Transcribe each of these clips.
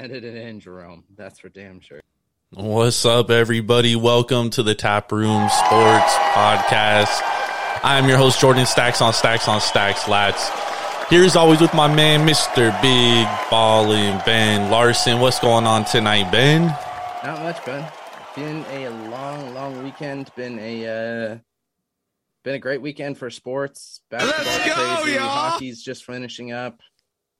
downtown. It in, Jerome. That's for damn sure. What's up, everybody? Welcome to the Tap Room Sports Podcast. I'm your host, Jordan Stacks on Stacks on Stacks Lats. Here as always with my man, Mr. Big Ballin' Ben Larson. What's going on tonight, Ben? Not much, Ben. Been a long, long weekend. Been a uh, been a great weekend for sports. Basketball's Let's go, crazy. y'all. Hockey's just finishing up.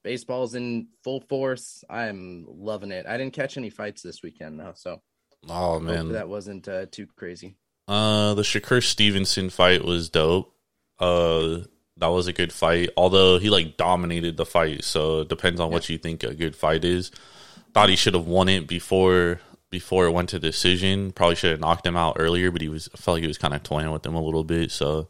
Baseball's in full force. I'm loving it. I didn't catch any fights this weekend though, so Oh man, that wasn't uh, too crazy. uh, the Shakur Stevenson fight was dope. Uh, that was a good fight. Although he like dominated the fight, so it depends on what you think a good fight is. Thought he should have won it before before it went to decision. Probably should have knocked him out earlier, but he was I felt like he was kind of toying with him a little bit. So.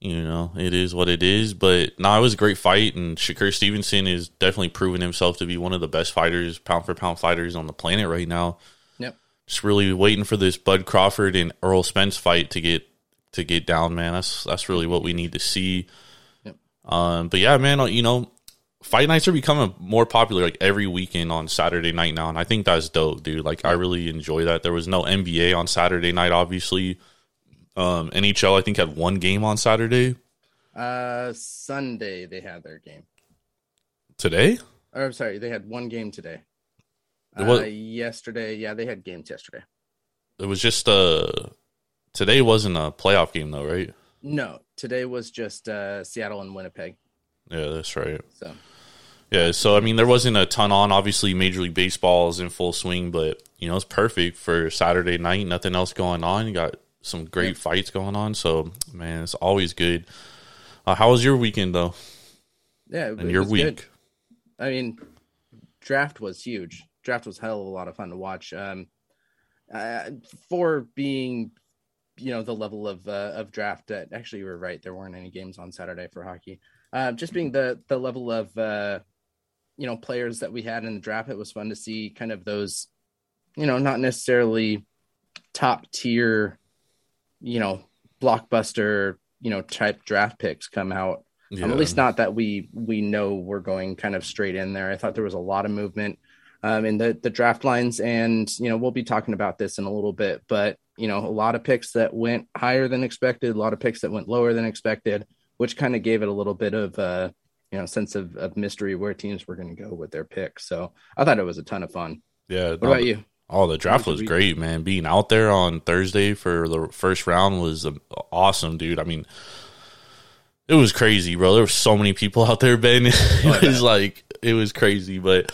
You know, it is what it is. But no, it was a great fight, and Shakur Stevenson is definitely proven himself to be one of the best fighters, pound for pound fighters on the planet right now. Yep. Just really waiting for this Bud Crawford and Errol Spence fight to get to get down, man. That's that's really what we need to see. Yep. Um, but yeah, man, you know, fight nights are becoming more popular like every weekend on Saturday night now, and I think that's dope, dude. Like I really enjoy that. There was no NBA on Saturday night, obviously. Um, NHL, I think, had one game on Saturday Uh, Sunday they had their game. today. Or I'm sorry, they had one game today. Was- Uh, yesterday, yeah, they had games yesterday. It was just uh today wasn't a playoff game though, right? No, today was just uh, Seattle and Winnipeg. Yeah, that's right. So Yeah, so I mean, there wasn't a ton on. Obviously, Major League Baseball is in full swing, but you know, it's perfect for Saturday night. Nothing else going on. You got some great fights going on. So, man, it's always good. Uh, how was your weekend though, yeah, it and your was week? good. I mean, draft was huge. Draft was hell of a lot of fun to watch. Um, uh, for being, you know, the level of uh, of draft that actually you were right. There weren't any games on Saturday for hockey. Uh, just being the the level of uh, you know players that we had in the draft, it was fun to see kind of those, you know, not necessarily top tier, you know, blockbuster, you know, type draft picks come out. Yeah. Um, at least not that we we know we're going kind of straight in there. I thought there was a lot of movement um, in the the draft lines, and you know we'll be talking about this in a little bit. But you know a lot of picks that went higher than expected, a lot of picks that went lower than expected, which kind of gave it a little bit of uh, you know sense of, of mystery where teams were going to go with their picks. So I thought it was a ton of fun. yeah. What about you? Oh, the draft was great, man. Being out there on Thursday for the first round was awesome, dude. I mean, it was crazy, bro. There were so many people out there, Ben. it was like it was crazy, but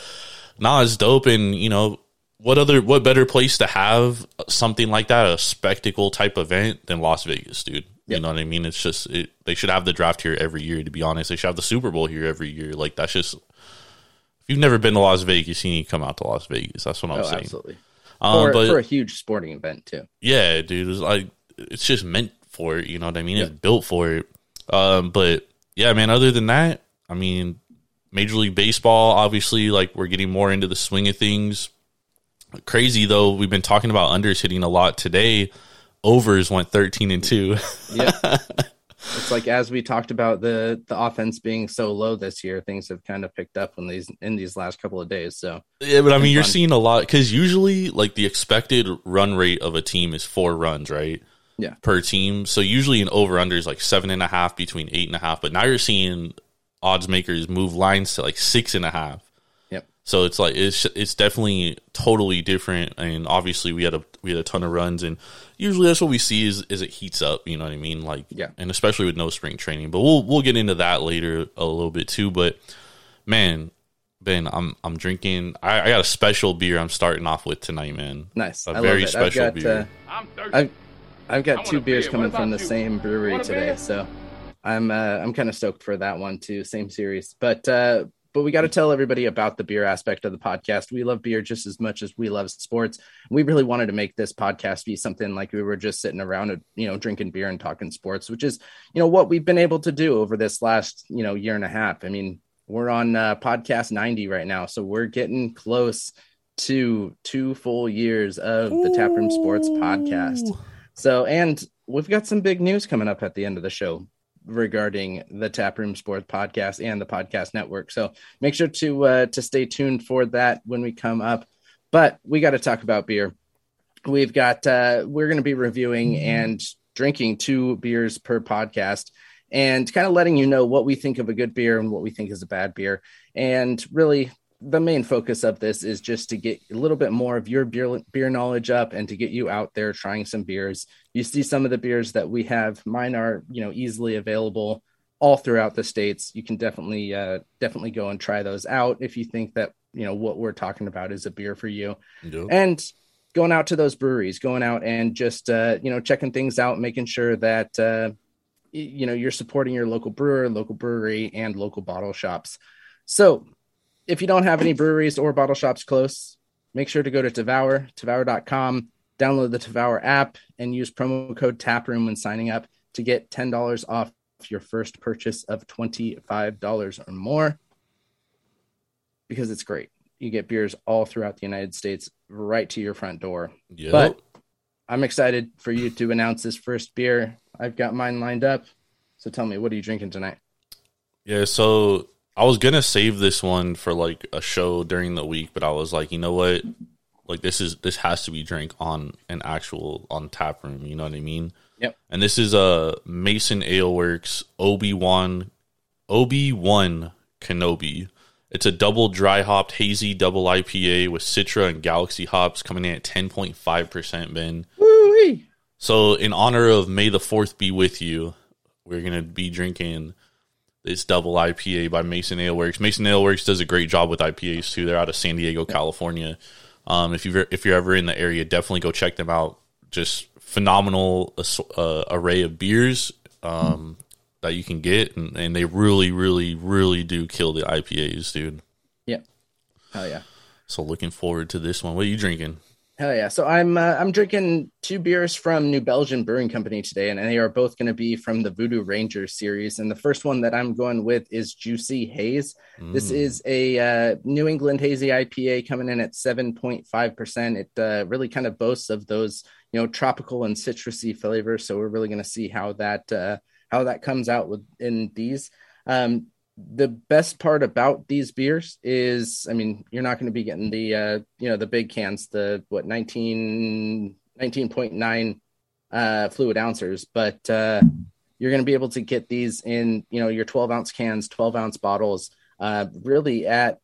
nah, it's dope. And you know, what other what better place to have something like that, a spectacle type event than Las Vegas, dude? You know what I mean? It's just it, they should have the draft here every year. To be honest, they should have the Super Bowl here every year. Like that's just. If you've never been to Las Vegas, you need to come out to Las Vegas. That's what I'm Oh, saying. absolutely. Um, for, but for a huge sporting event too. yeah, dude, it's like it's just meant for it. You know what I mean? It's built for it. Um, but yeah, man. Other than that, I mean, Major League Baseball, obviously, like we're getting more into the swing of things. Crazy though, we've been talking about unders hitting a lot today. Overs went thirteen and two. Yeah. it's like as we talked about the the offense being so low this year, things have kind of picked up in these in these last couple of days. So Yeah, but I mean, you're fun. seeing a lot because usually, like the expected run rate of a team is four runs, right? Yeah. Per team. So usually an over under is like seven and a half between eight and a half. But now you're seeing odds makers move lines to like six and a half. Yep. So it's like it's it's definitely totally different. And obviously we had a we had a ton of runs, and usually that's what we see is is it heats up. You know what I mean? Like Yeah. and especially with no spring training. But we'll we'll get into that later a little bit too. But man, Ben, I'm I'm drinking. I, I got a special beer. I'm starting off with tonight, man. nice. A I very love it. special I've got, beer. Uh, I'm thirsty. I've I've got two beers beer. coming What from the you? same brewery today, beer? so I'm uh, I'm kind of stoked for that one too. Same series, but uh, but we got to tell everybody about the beer aspect of the podcast. We love beer just as much as we love sports. We really wanted to make this podcast be something like we were just sitting around, you know, drinking beer and talking sports, which is, you know, what we've been able to do over this last, you know, year and a half. I mean, we're on uh, podcast 90 right now, so we're getting close to two full years of the Taproom Sports podcast. So, and we've got some big news coming up at the end of the show regarding the Taproom Sports podcast and the podcast network. So make sure to uh, to stay tuned for that when we come up. But we got to talk about beer. We've got uh, we're going to be reviewing and drinking two beers per podcast and kind of letting you know what we think of a good beer and what we think is a bad beer. And really, the main focus of this is just to get a little bit more of your beer beer knowledge up and to get you out there trying some beers. You see some of the beers that we have. Mine are you know easily available all throughout the states. You can definitely uh, definitely go and try those out if you think that you know what we're talking about is a beer for you. And going out to those breweries, going out and just uh, you know checking things out, making sure that uh, you know you're supporting your local brewer, local brewery, and local bottle shops. So if you don't have any breweries or bottle shops close, make sure to go to Tavour, Tavour.com, download the Tavour app, and use promo code TAPROOM when signing up to get $10 off your first purchase of $25 or more because it's great. You get beers all throughout the United States right to your front door. Yep. But I'm excited for you to announce this first beer. I've got mine lined up. So tell me, what are you drinking tonight? Yeah, so I was gonna save this one for like a show during the week, but I was like, you know what? Like this is this has to be drank on an actual on tap room. You know what I mean? Yep. And this is a Mason Ale Works Obi Wan Obi One Kenobi. It's a double dry hopped hazy double IPA with Citra and Galaxy hops coming in at ten point five percent. Ben. Woo-wee. So, in honor of May the 4th be with you, we're going to be drinking this double IPA by Mason Ale Works. Mason Ale Works does a great job with IPAs too. They're out of San Diego, California. Um, if you if you're ever in the area, definitely go check them out. Just phenomenal uh, array of beers um, that you can get, and, and they really, really, really do kill the IPAs, dude. Yep. Hell yeah. So, looking forward to this one. What are you drinking? Hell yeah! So I'm uh, I'm drinking two beers from New Belgium Brewing Company today, and they are both going to be from the Voodoo Ranger series. And the first one that I'm going with is Juicy Haze. This is a uh, New England hazy IPA coming in at 7.5 percent. It uh, really kind of boasts of those you know tropical and citrusy flavors. So we're really going to see how that uh, how that comes out with in these. Um, the best part about these beers is i mean you're not going to be getting the uh you know the big cans the what 19 19.9 uh fluid ounces but uh you're going to be able to get these in you know your 12 ounce cans 12 ounce bottles uh really at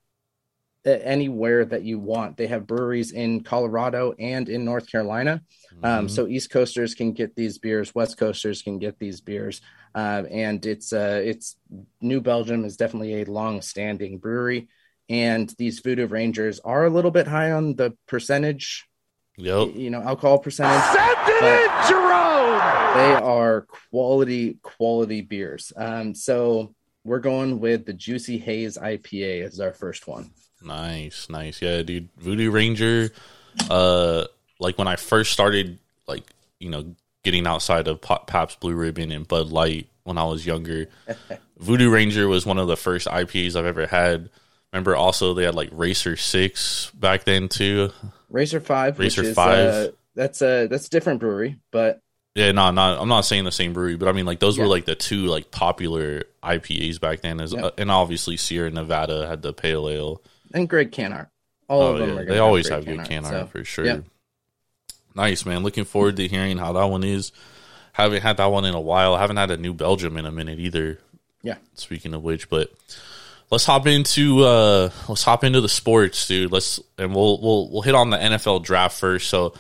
at anywhere that you want. They have breweries in colorado and in north carolina. Um, so east coasters can get these beers west coasters can get these beers uh, and it's uh, it's New Belgium is definitely a long-standing brewery, and these Voodoo Rangers are a little bit high on the percentage, Yep. you know, alcohol percentage. but They are quality quality beers. Um, so we're going with the Juicy Haze IPA as our first one. Nice, nice. Yeah, dude. Voodoo Ranger, uh like when I first started like, you know, getting outside of Pabst Blue Ribbon and Bud Light when I was younger, Voodoo Ranger was one of the first IPAs I've ever had. Remember also they had like Racer 6 back then too. Racer Five, Racer which is, 5. Uh, that's a that's a different brewery, but Yeah, no, not I'm not saying the same brewery, but I mean like those Yeah. were like the two like popular IPAs back then as Yeah. uh, and obviously Sierra Nevada had the pale ale. and Greg Canart. All Oh of them yeah, they always have good can art so, for sure. yeah. Nice man, looking forward to hearing how that one is. Haven't had that one in a while. Haven't had a New Belgium in a minute either. Yeah. Speaking of which, but let's hop into uh let's hop into the sports, dude. Let's and we'll we'll we'll hit on the NFL draft first. So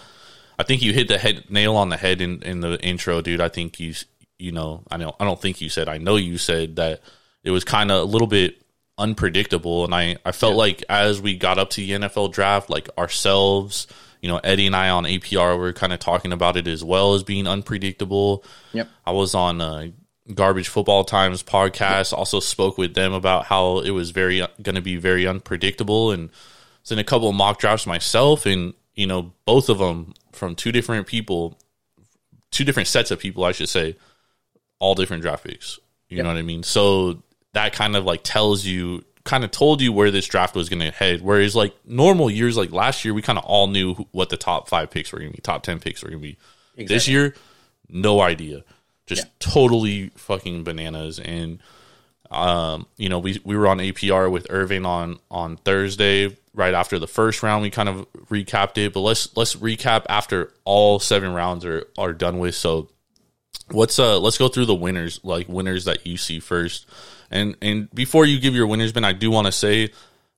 I think you hit the head nail on the head in in the intro, dude. I think you you know I know I don't think you said I know you said that it was kind of a little bit unpredictable, and I I felt like as we got up to the NFL draft, like ourselves. You know, Eddie and I on APR were kind of talking about it as well as being unpredictable. Yep. I was on uh, Garbage Football Times podcast. Also spoke with them about how it was very going to be very unpredictable, and was in a couple of mock drafts myself, and you know both of them from two different people, two different sets of people, I should say, all different draft picks. You Yep. know what I mean? So that kind of like tells you, kind of told you where this draft was going to head. Whereas like normal years, like last year, we kind of all knew what the top five picks were going to be, top ten picks were going to be. This year, no idea. Just Yeah. totally fucking bananas. And um, you know, we we were on APR with Irving on on Thursday, right after the first round. We kind of recapped it, but let's let's recap after all seven rounds are are done with. So what's uh let's go through the winners, like winners that you see first. And and before you give your winners, Ben, I do want to say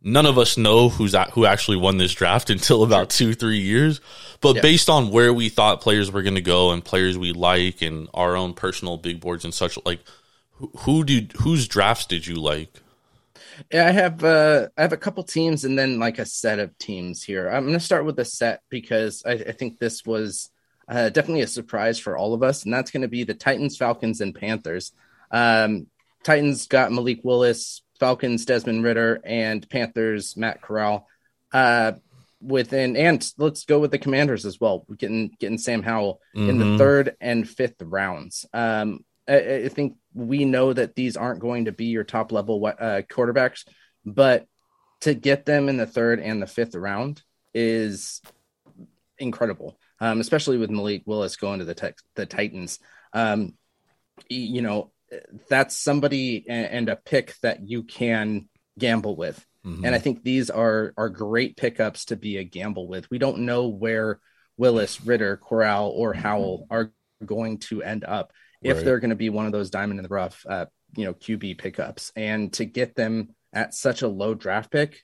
none of us know who's at, who actually won this draft until about two three years. But Yeah. based on where we thought players were going to go and players we like and our own personal big boards and such, like who, who did whose drafts did you like? Yeah, I have uh, I have a couple teams and then like a set of teams here. I'm going to start with the set because I, I think this was uh, definitely a surprise for all of us, and that's going to be the Titans, Falcons, and Panthers. Um, Titans got Malik Willis, Falcons Desmond Ridder, and Panthers Matt Corral. Uh, within and let's go with the Commanders as well. We're getting getting Sam Howell in the Mhm. third and fifth rounds. Um, I, I think we know that these aren't going to be your top level uh, quarterbacks, but to get them in the third and the fifth round is incredible, um, especially with Malik Willis going to the Tex the Titans. Um, you know, that's somebody and, and a pick that you can gamble with. Mhm. And I think these are are great pickups to be a gamble with. We don't know where Willis, Ridder, Corral, or Howell are going to end up if Right. they're going to be one of those diamond in the rough, uh, you know, QB pickups. And to get them at such a low draft pick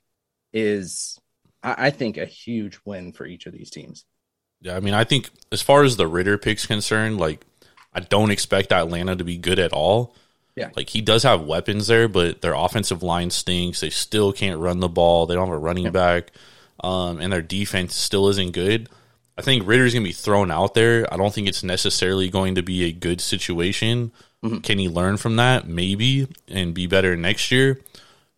is, I, I think, a huge win for each of these teams. Yeah, I mean, I think as far as the Ridder pick's concerned, like I don't expect Atlanta to be good at all. Yeah. Like he does have weapons there, but their offensive line stinks. They still can't run the ball. They don't have a running back. Um, and their defense still isn't good. I think Ridder's gonna be thrown out there. I don't think it's necessarily going to be a good situation. Can he learn from that? Maybe and be better next year.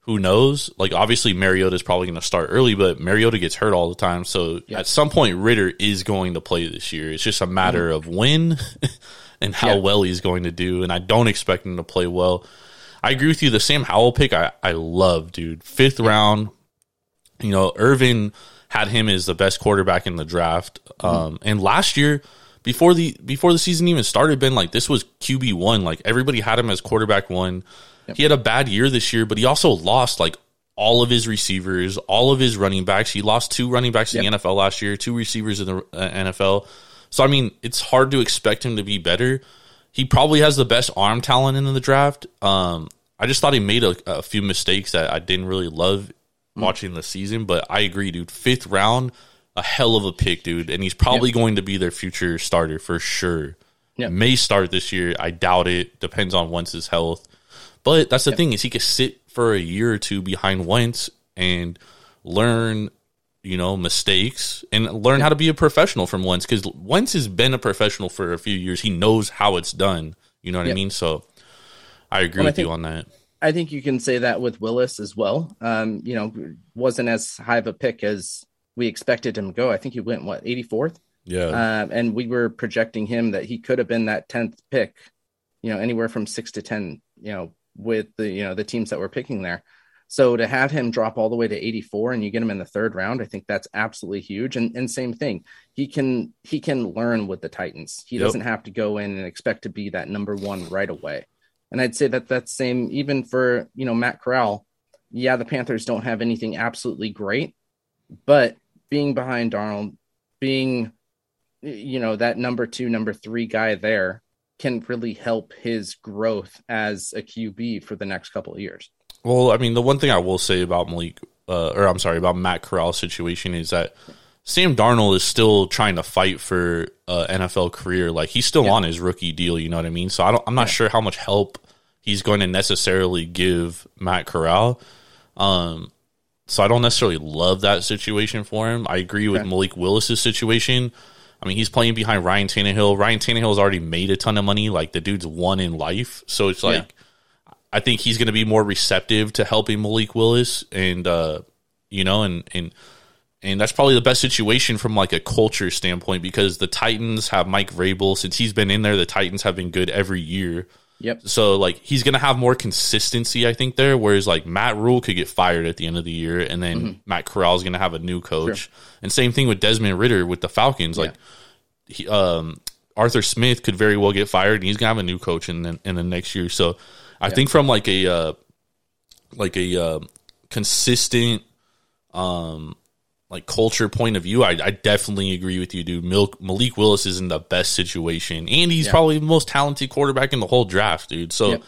Who knows? Like obviously Mariota is probably going to start early, but Mariota gets hurt all the time. So at some point Ridder is going to play this year. It's just a matter of when and how Yeah. well he's going to do. And I don't expect him to play well. I agree with you. The Sam Howell pick, I, I love, dude. Fifth round, you know, Irvin had him as the best quarterback in the draft. Um, and last year, before the before the season even started, been like this was QB one. Like everybody had him as quarterback one. He had a bad year this year, but he also lost like all of his receivers, all of his running backs. He lost two running backs in the NFL last year, two receivers in the uh, NFL. So I mean, it's hard to expect him to be better. He probably has the best arm talent in the draft. Um, I just thought he made a, a few mistakes that I didn't really love watching the season, but I agree, dude. Fifth round, a hell of a pick, dude, and he's probably going to be their future starter for sure. Yeah. May start this year. I doubt it. Depends on Wentz's health. But that's the thing is he could sit for a year or two behind Wentz and learn, you know, mistakes and learn how to be a professional from Wentz because Wentz has been a professional for a few years. He knows how it's done. You know what I mean? So I agree Well, I with you on that. I think you can say that with Willis as well. Um, you know, wasn't as high of a pick as we expected him to go. I think he went what 84th, Yeah. um, and we were projecting him that he could have been that 10th pick. You know, anywhere from six to 10. You know, with the you know the teams that were picking there. So to have him drop all the way to 84 and you get him in the third round, I think that's absolutely huge. And and same thing, he can he can learn with the Titans. He Yep. doesn't have to go in and expect to be that number one right away. And I'd say that that's same even for you know Matt Corral. Yeah, the Panthers don't have anything absolutely great, but being behind Darnold, being you know that number two, number three guy there can really help his growth as a QB for the next couple of years. Well, I mean, the one thing I will say about Malik, uh, or I'm sorry, about Matt Corral's situation is that Sam Darnold is still trying to fight for a NFL career. Like he's still Yeah. on his rookie deal. You know what I mean? So I don't, I'm not sure how much help he's going to necessarily give Matt Corral. Um, so I don't necessarily love that situation for him. I agree with Okay. Malik Willis's situation. I mean, he's playing behind Ryan Tannehill. Ryan Tannehill's already made a ton of money. Like the dude's won in life, so it's like I think he's going to be more receptive to helping Malik Willis, and uh, you know, and and and that's probably the best situation from like a culture standpoint because the Titans have Mike Vrabel. Since he's been in there, the Titans have been good every year. Yep. So like he's gonna have more consistency, I think there. Whereas like Matt Rhule could get fired at the end of the year, and then Mm-hmm. Matt Corral is gonna have a new coach. And same thing with Desmond Ridder with the Falcons. Like he, um, Arthur Smith could very well get fired, and he's gonna have a new coach in the, in the next year. So I think from like a uh, like a uh, consistent um like culture point of view, I, I definitely agree with you, dude. Milk, Malik Willis is in the best situation, and he's Yeah. probably the most talented quarterback in the whole draft, dude. So Yep.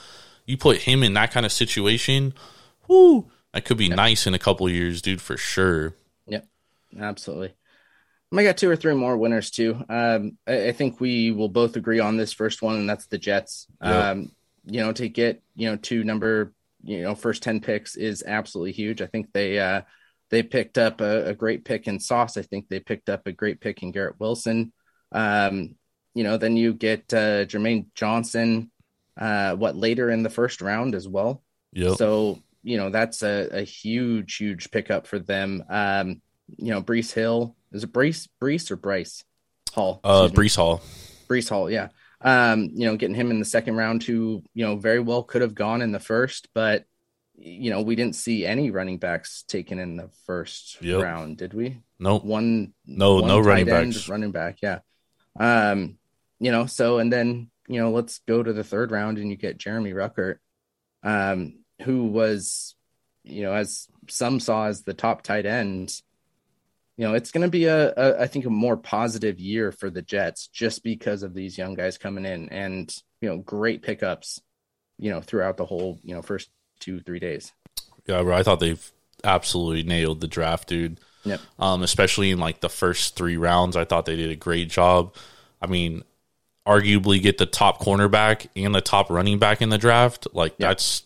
you put him in that kind of situation, whoo, that could be nice in a couple of years, dude, for sure. Yep, absolutely. I got two or three more winners too. Um, I, I think we will both agree on this first one, and that's the Jets. Yep. Um, you know, to get you know two number you know first ten picks is absolutely huge. I think they uh, they picked up a, a great pick in Sauce. I think they picked up a great pick in Garrett Wilson. Um, you know, then you get uh, Jermaine Johnson. Uh, what later in the first round as well. Yep. So, you know, that's a, a huge, huge pickup for them. Um, you know, Breece Hill is it Breece, Breece or Bryce Hall? uh, Breece Hall. Breece Hall, yeah. Um, you know, getting him in the second round who, you know, very well could have gone in the first, but you know, we didn't see any running backs taken in the first Yep. round, did we? Nope. One No- one no running end backs. running back, yeah. Um, you know, so and then, you know, let's go to the third round and you get Jeremy Ruckert, um, who was, you know, as some saw as the top tight end. You know, it's going to be a, a, I think, a more positive year for the Jets just because of these young guys coming in and, you know, great pickups, you know, throughout the whole, you know, first two, three days. Yeah, bro. I thought they've absolutely nailed the draft, dude. Yep. Um, especially in like the first three rounds, I thought they did a great job. I mean, arguably get the top cornerback and the top running back in the draft. Like Yeah. that's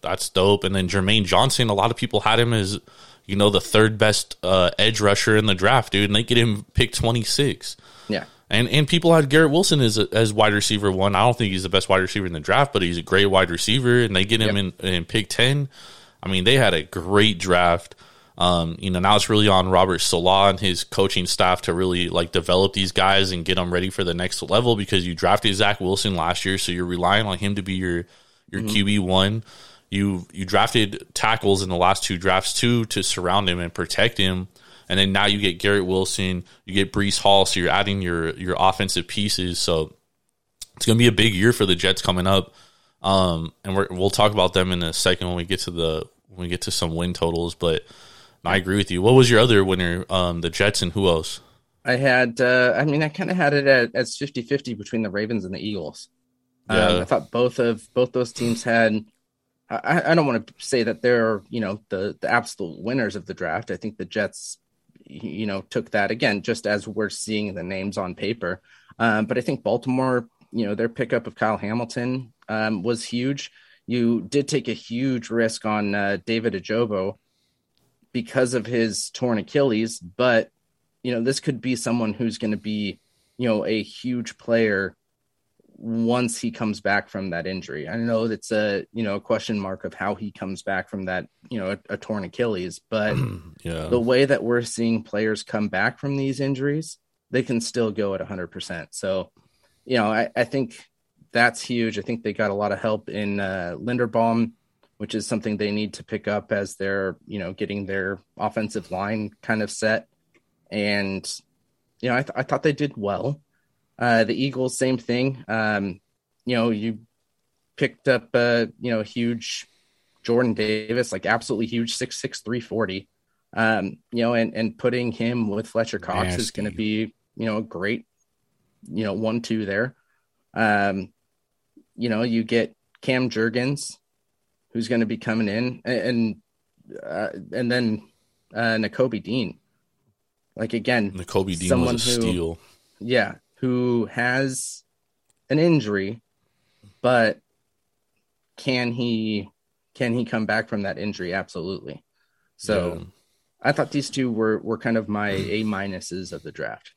that's dope. And then Jermaine Johnson, a lot of people had him as you know the third best uh, edge rusher in the draft, dude, and they get him pick twenty six. Yeah. And and people had Garrett Wilson as as wide receiver one. I don't think he's the best wide receiver in the draft, but he's a great wide receiver, and they get him Yep. in in pick ten. I mean, they had a great draft. Um, you know, now it's really on Robert Saleh and his coaching staff to really like develop these guys and get them ready for the next level because you drafted Zach Wilson last year, so you're relying on him to be your your QB one. You you drafted tackles in the last two drafts too to surround him and protect him. And then now you get Garrett Wilson, you get Breece Hall, so you're adding your your offensive pieces. So it's going to be a big year for the Jets coming up. Um, and we're, we'll talk about them in a second when we get to the when we get to some win totals. But I agree with you. What was your other winner? Um, the Jets and who else? I had, uh, I mean, I kind of had it at, as 50 50 between the Ravens and the Eagles. Yeah. Um, I thought both of both those teams had. I, I don't want to say that they're you know the the absolute winners of the draft. I think the Jets, you know, took that again just as we're seeing the names on paper. Um, but I think Baltimore, you know, their pickup of Kyle Hamilton um, was huge. You did take a huge risk on uh, David Ojabo because of his torn Achilles, but you know, this could be someone who's going to be, you know, a huge player once he comes back from that injury. I know that's a, you know, a question mark of how he comes back from that, you know, a, a torn Achilles, but Yeah, the way that we're seeing players come back from these injuries, they can still go at 100%. So, you know, I, I think that's huge. I think they got a lot of help in uh, Linderbaum, which is something they need to pick up as they're, you know, getting their offensive line kind of set. And, you know, I, th- I thought they did well. Uh, the Eagles, same thing. Um, you know, you picked up, uh, you know, huge Jordan Davis, like absolutely huge, six six three forty. Um, you know, and and putting him with Fletcher Cox is going to be, you know, a great, you know, one two there. Um, you know, you get Cam Jurgens, who's going to be coming in, and and, uh, and then uh, Nakobe Dean. Like again, Nakobe Dean was a who- steal. yeah, who has an injury, but can he can he come back from that injury? Absolutely. So Yeah. I thought these two were were kind of my A minuses of the draft.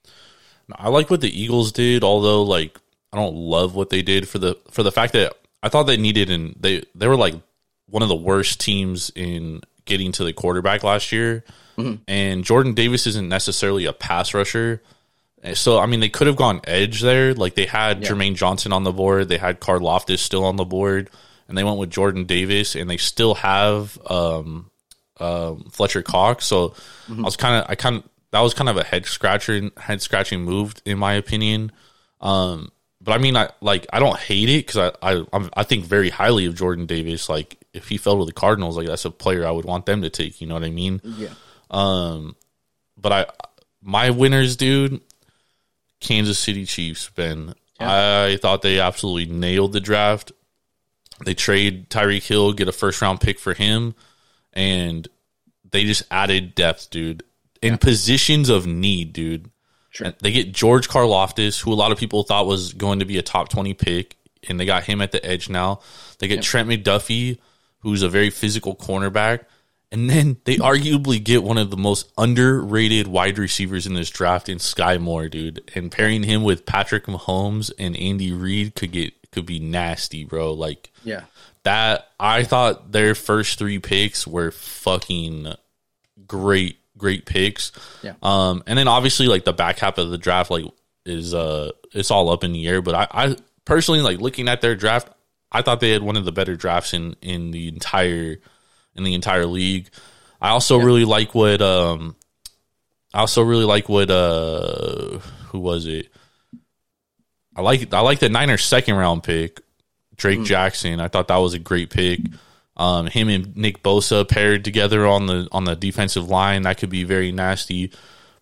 I like what the Eagles did, although like I don't love what they did for the for the fact that I thought they needed and they they were like one of the worst teams in getting to the quarterback last year. Mm-hmm. And Jordan Davis isn't necessarily a pass rusher. So I mean they could have gone edge there. Like they had Yeah. Jermaine Johnson on the board, they had Karlaftis still on the board, and they went with Jordan Davis and they still have um um, Fletcher Cox. So I was kind of, I kind of, that was kind of a head scratcher, head scratching move in my opinion. Um, but I mean, I like, I don't hate it because I, I, I'm, I think very highly of Jordan Davis. Like, if he fell to the Cardinals, like that's a player I would want them to take. You know what I mean? Yeah. But I, my winners, dude, Kansas City Chiefs. Ben, I thought they absolutely nailed the draft. They trade Tyreek Hill, get a first round pick for him, and they just added depth, dude, in positions of need, dude. Sure. They get George Karlaftis, who a lot of people thought was going to be a top twenty pick, and they got him at the edge now. They get Trent McDuffie, who's a very physical cornerback. And then they arguably get one of the most underrated wide receivers in this draft in Skyy Moore, dude. And pairing him with Patrick Mahomes and Andy Reid could get could be nasty, bro. Like Yeah. that I thought their first three picks were fucking great, great picks. Yeah. Um, and then obviously like the back half of the draft like is uh it's all up in the air. But I, I personally like looking at their draft, I thought they had one of the better drafts in in the entire in the entire league. I also really like what um I also really like what uh who was it? I like I like the Niners second round pick, Drake Jackson. I thought that was a great pick. Um, him and Nick Bosa paired together on the on the defensive line that could be very nasty.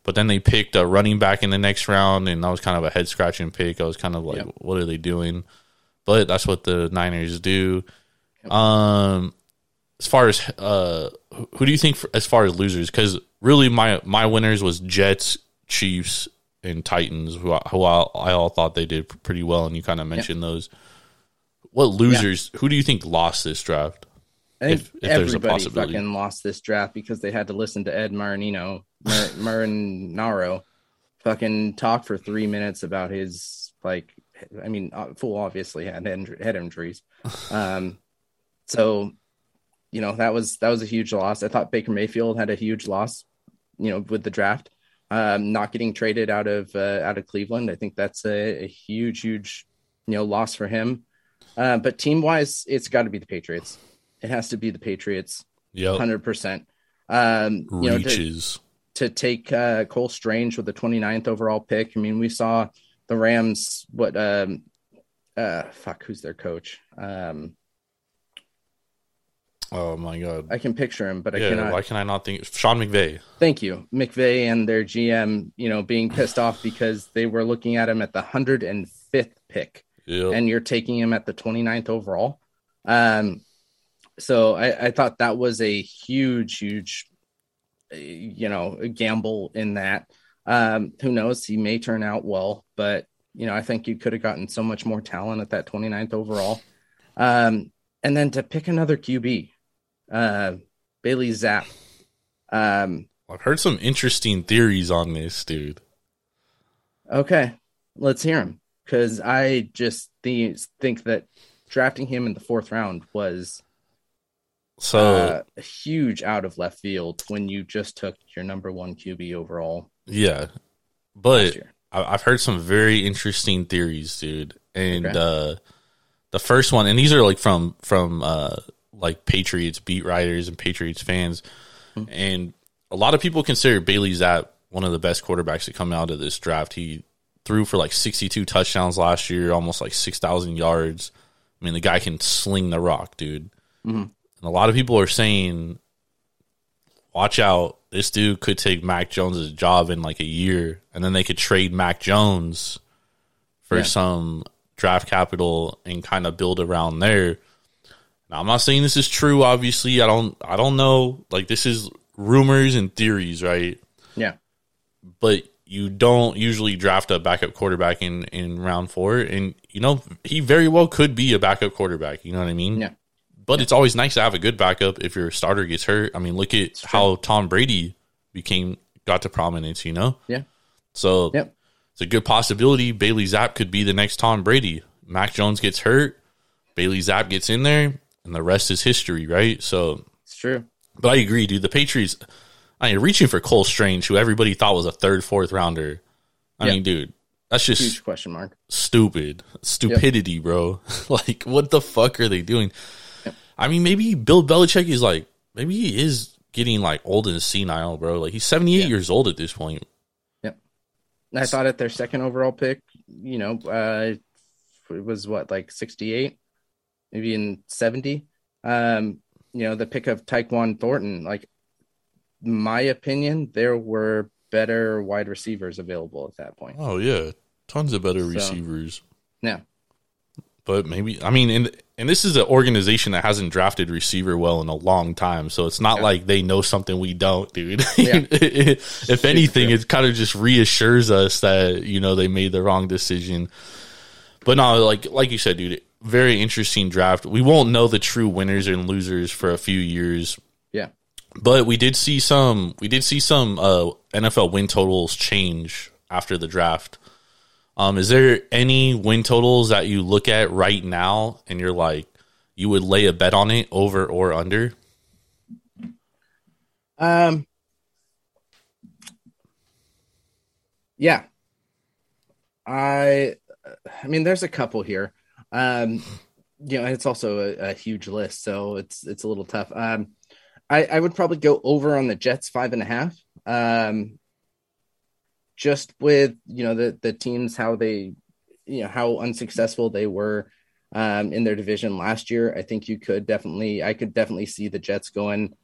But then they picked a running back in the next round, and that was kind of a head scratching pick. I was kind of like, Yep. what are they doing? But that's what the Niners do. Um, as far as uh, who- do you think for, as far as losers? Because really, my my winners was Jets, Chiefs, and Titans, who I, who I, I all thought they did pretty well, and you kind of mentioned those. What losers? Who do you think lost this draft? I think If- if there's a everybody possibility. fucking lost this draft because they had to listen to Ed Marinino, Mar- Marinaro, fucking talk for three minutes about his like. I mean, uh, fool obviously had head injuries, um, so you know that was that was a huge loss. I thought Baker Mayfield had a huge loss, you know, with the draft, um, not getting traded out of uh, out of Cleveland. I think that's a, a huge, huge, you know, loss for him. Uh, but team wise, it's got to be the Patriots. It has to be the Patriots, Yep, hundred percent. Um, you know, to, reaches. to take uh, Cole Strange with the 29th overall pick. I mean, we saw the Rams. What? Um, uh, fuck, who's their coach? Um, Oh my god. I can picture him, but I yeah, cannot. why can I not think Sean McVay? Thank you, McVay and their GM. You know, being pissed off because they were looking at him at the 105th pick. Yep. and you're taking him at the 29th overall. Um, so I, I thought that was a huge, huge, you know, gamble in that. Um, who knows? He may turn out well, but you know, I think you could have gotten so much more talent at that 29th overall. Um, and then to pick another QB, uh, Bailey Zappe. Um, I've heard some interesting theories on this, dude. Okay, let's hear him because I just th- think that drafting him in the fourth round was So uh, a huge out of left field when you just took your number one QB overall yeah, but. I- I've heard some very interesting theories, dude. And Okay. uh, the first one, and these are like from from uh, like Patriots beat writers and Patriots fans, Hmm. and a lot of people consider Bailey Zappe one of the best quarterbacks to come out of this draft. He threw for like 62 touchdowns last year, almost like 6,000 yards. I mean, the guy can sling the rock, dude. Mhm. And a lot of people are saying, watch out. This dude could take Mac Jones' job in like a year, and then they could trade Mac Jones for Yeah. some draft capital and kind of build around there. Now, I'm not saying this is true. Obviously, I don't. I don't know. Like this is rumors and theories, right? Yeah, But you don't usually draft a backup quarterback in in round four, and you know he very well could be a backup quarterback. You know what I mean? yeah, But it's always nice to have a good backup if your starter gets hurt. I mean, look at how Tom Brady became got to prominence. You know. yeah. So Yep. it's a good possibility Bailey Zappe could be the next Tom Brady. Mac Jones gets hurt, Bailey Zappe gets in there, and the rest is history, right? So, It's true. but I agree, dude. The Patriots, I mean, reaching for Cole Strange, who everybody thought was a third, fourth rounder. I Yeah. mean, dude, that's just Huge question mark. stupid stupidity, bro. like, what the fuck are they doing? I mean, maybe Bill Belichick is like, maybe he is getting like old and senile, bro. Like he's seventy eight years old at this point. Yep. I thought at their second overall pick, you know, uh, it was what like sixty eight, maybe in seventy. Um, you know, the pick of Tyquan Thornton. Like, my opinion, there were better wide receivers available at that point. Oh yeah, tons of better So- receivers. Yeah, But maybe I mean, and and this is an organization that hasn't drafted receiver well in a long time, so it's not Yeah. like they know something we don't, dude. Yeah. if anything, true. it kind of just reassures us that you know they made the wrong decision. But no, like like you said, dude, very interesting draft. We won't know the true winners and losers for a few years, yeah. but we did see some we did see some uh, NFL win totals change after the draft. Um, is there any win totals that you look at right now and you're like you would lay a bet on it over or under? Um, yeah, I, I mean, there's a couple here. Um, you know, it's also a, a huge list, so it's it's a little tough. Um, I I would probably go over on the Jets five and a half. Um, just with you know the the teams how they, you know how unsuccessful they were. Um, in their division last year, I think you could definitely, I could definitely see the Jets going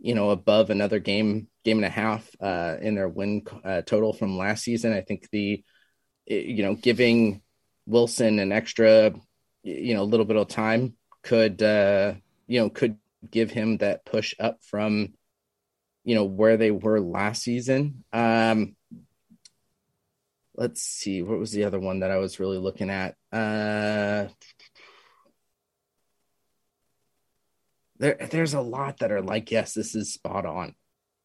you know, above another game, game and a half uh, in their win uh, total from last season. I think the, you know, giving Wilson an extra, you know, a little bit of time could, uh, you know, could give him that push up from, you know, where they were last season. Um, let's see, what was the other one that I was really looking at? Uh, there there's a lot that are like yes this is spot on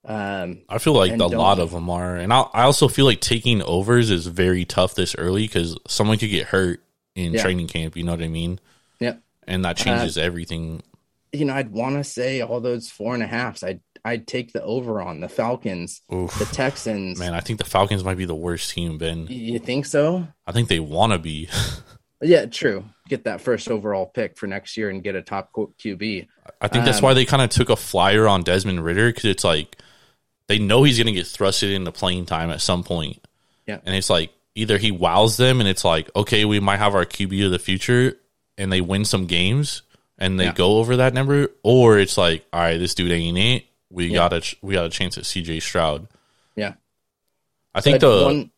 um I feel like a lot of them are, and I, I also feel like taking overs is very tough this early because someone could get hurt in Yeah. training camp. You know what I mean? Yeah. And that changes everything. you know i'd want to say all those four and a halfs i'd i'd take the over on the falcons Oof. the texans Man, I think the Falcons might be the worst team, Ben. you think so I think they want to be. yeah true get that first overall pick for next year and get a top qb I think that's Um, why they kind of took a flyer on Desmond Ridder because it's like they know he's going to get thrusted into playing time at some point. Yeah. And it's like either he wows them and it's like, okay, we might have our QB of the future and they win some games and they Yeah. go over that number, or it's like, all right, this dude ain't it. We Yeah. got a ch- we got a chance at CJ Stroud. yeah I think the one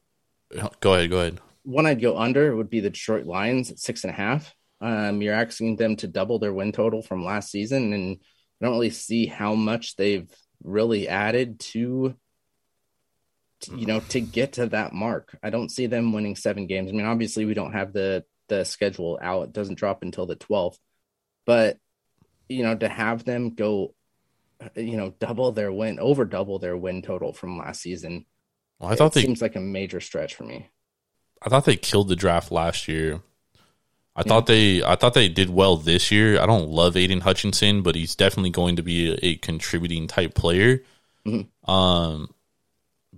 go ahead, go ahead. one i'd go under would be the detroit lions at six and a half um you're asking them to double their win total from last season and i don't really see how much they've really added to, you know to get to that mark i don't see them winning seven games i mean obviously we don't have the the schedule out it doesn't drop until the 12th but you know to have them go you know double their win over double their win total from last season Well, I thought it they seems like a major stretch for me I thought they killed the draft last year. I thought they I thought they did well this year. I don't love Aidan Hutchinson, but he's definitely going to be a, a contributing type player. Mhm. Um,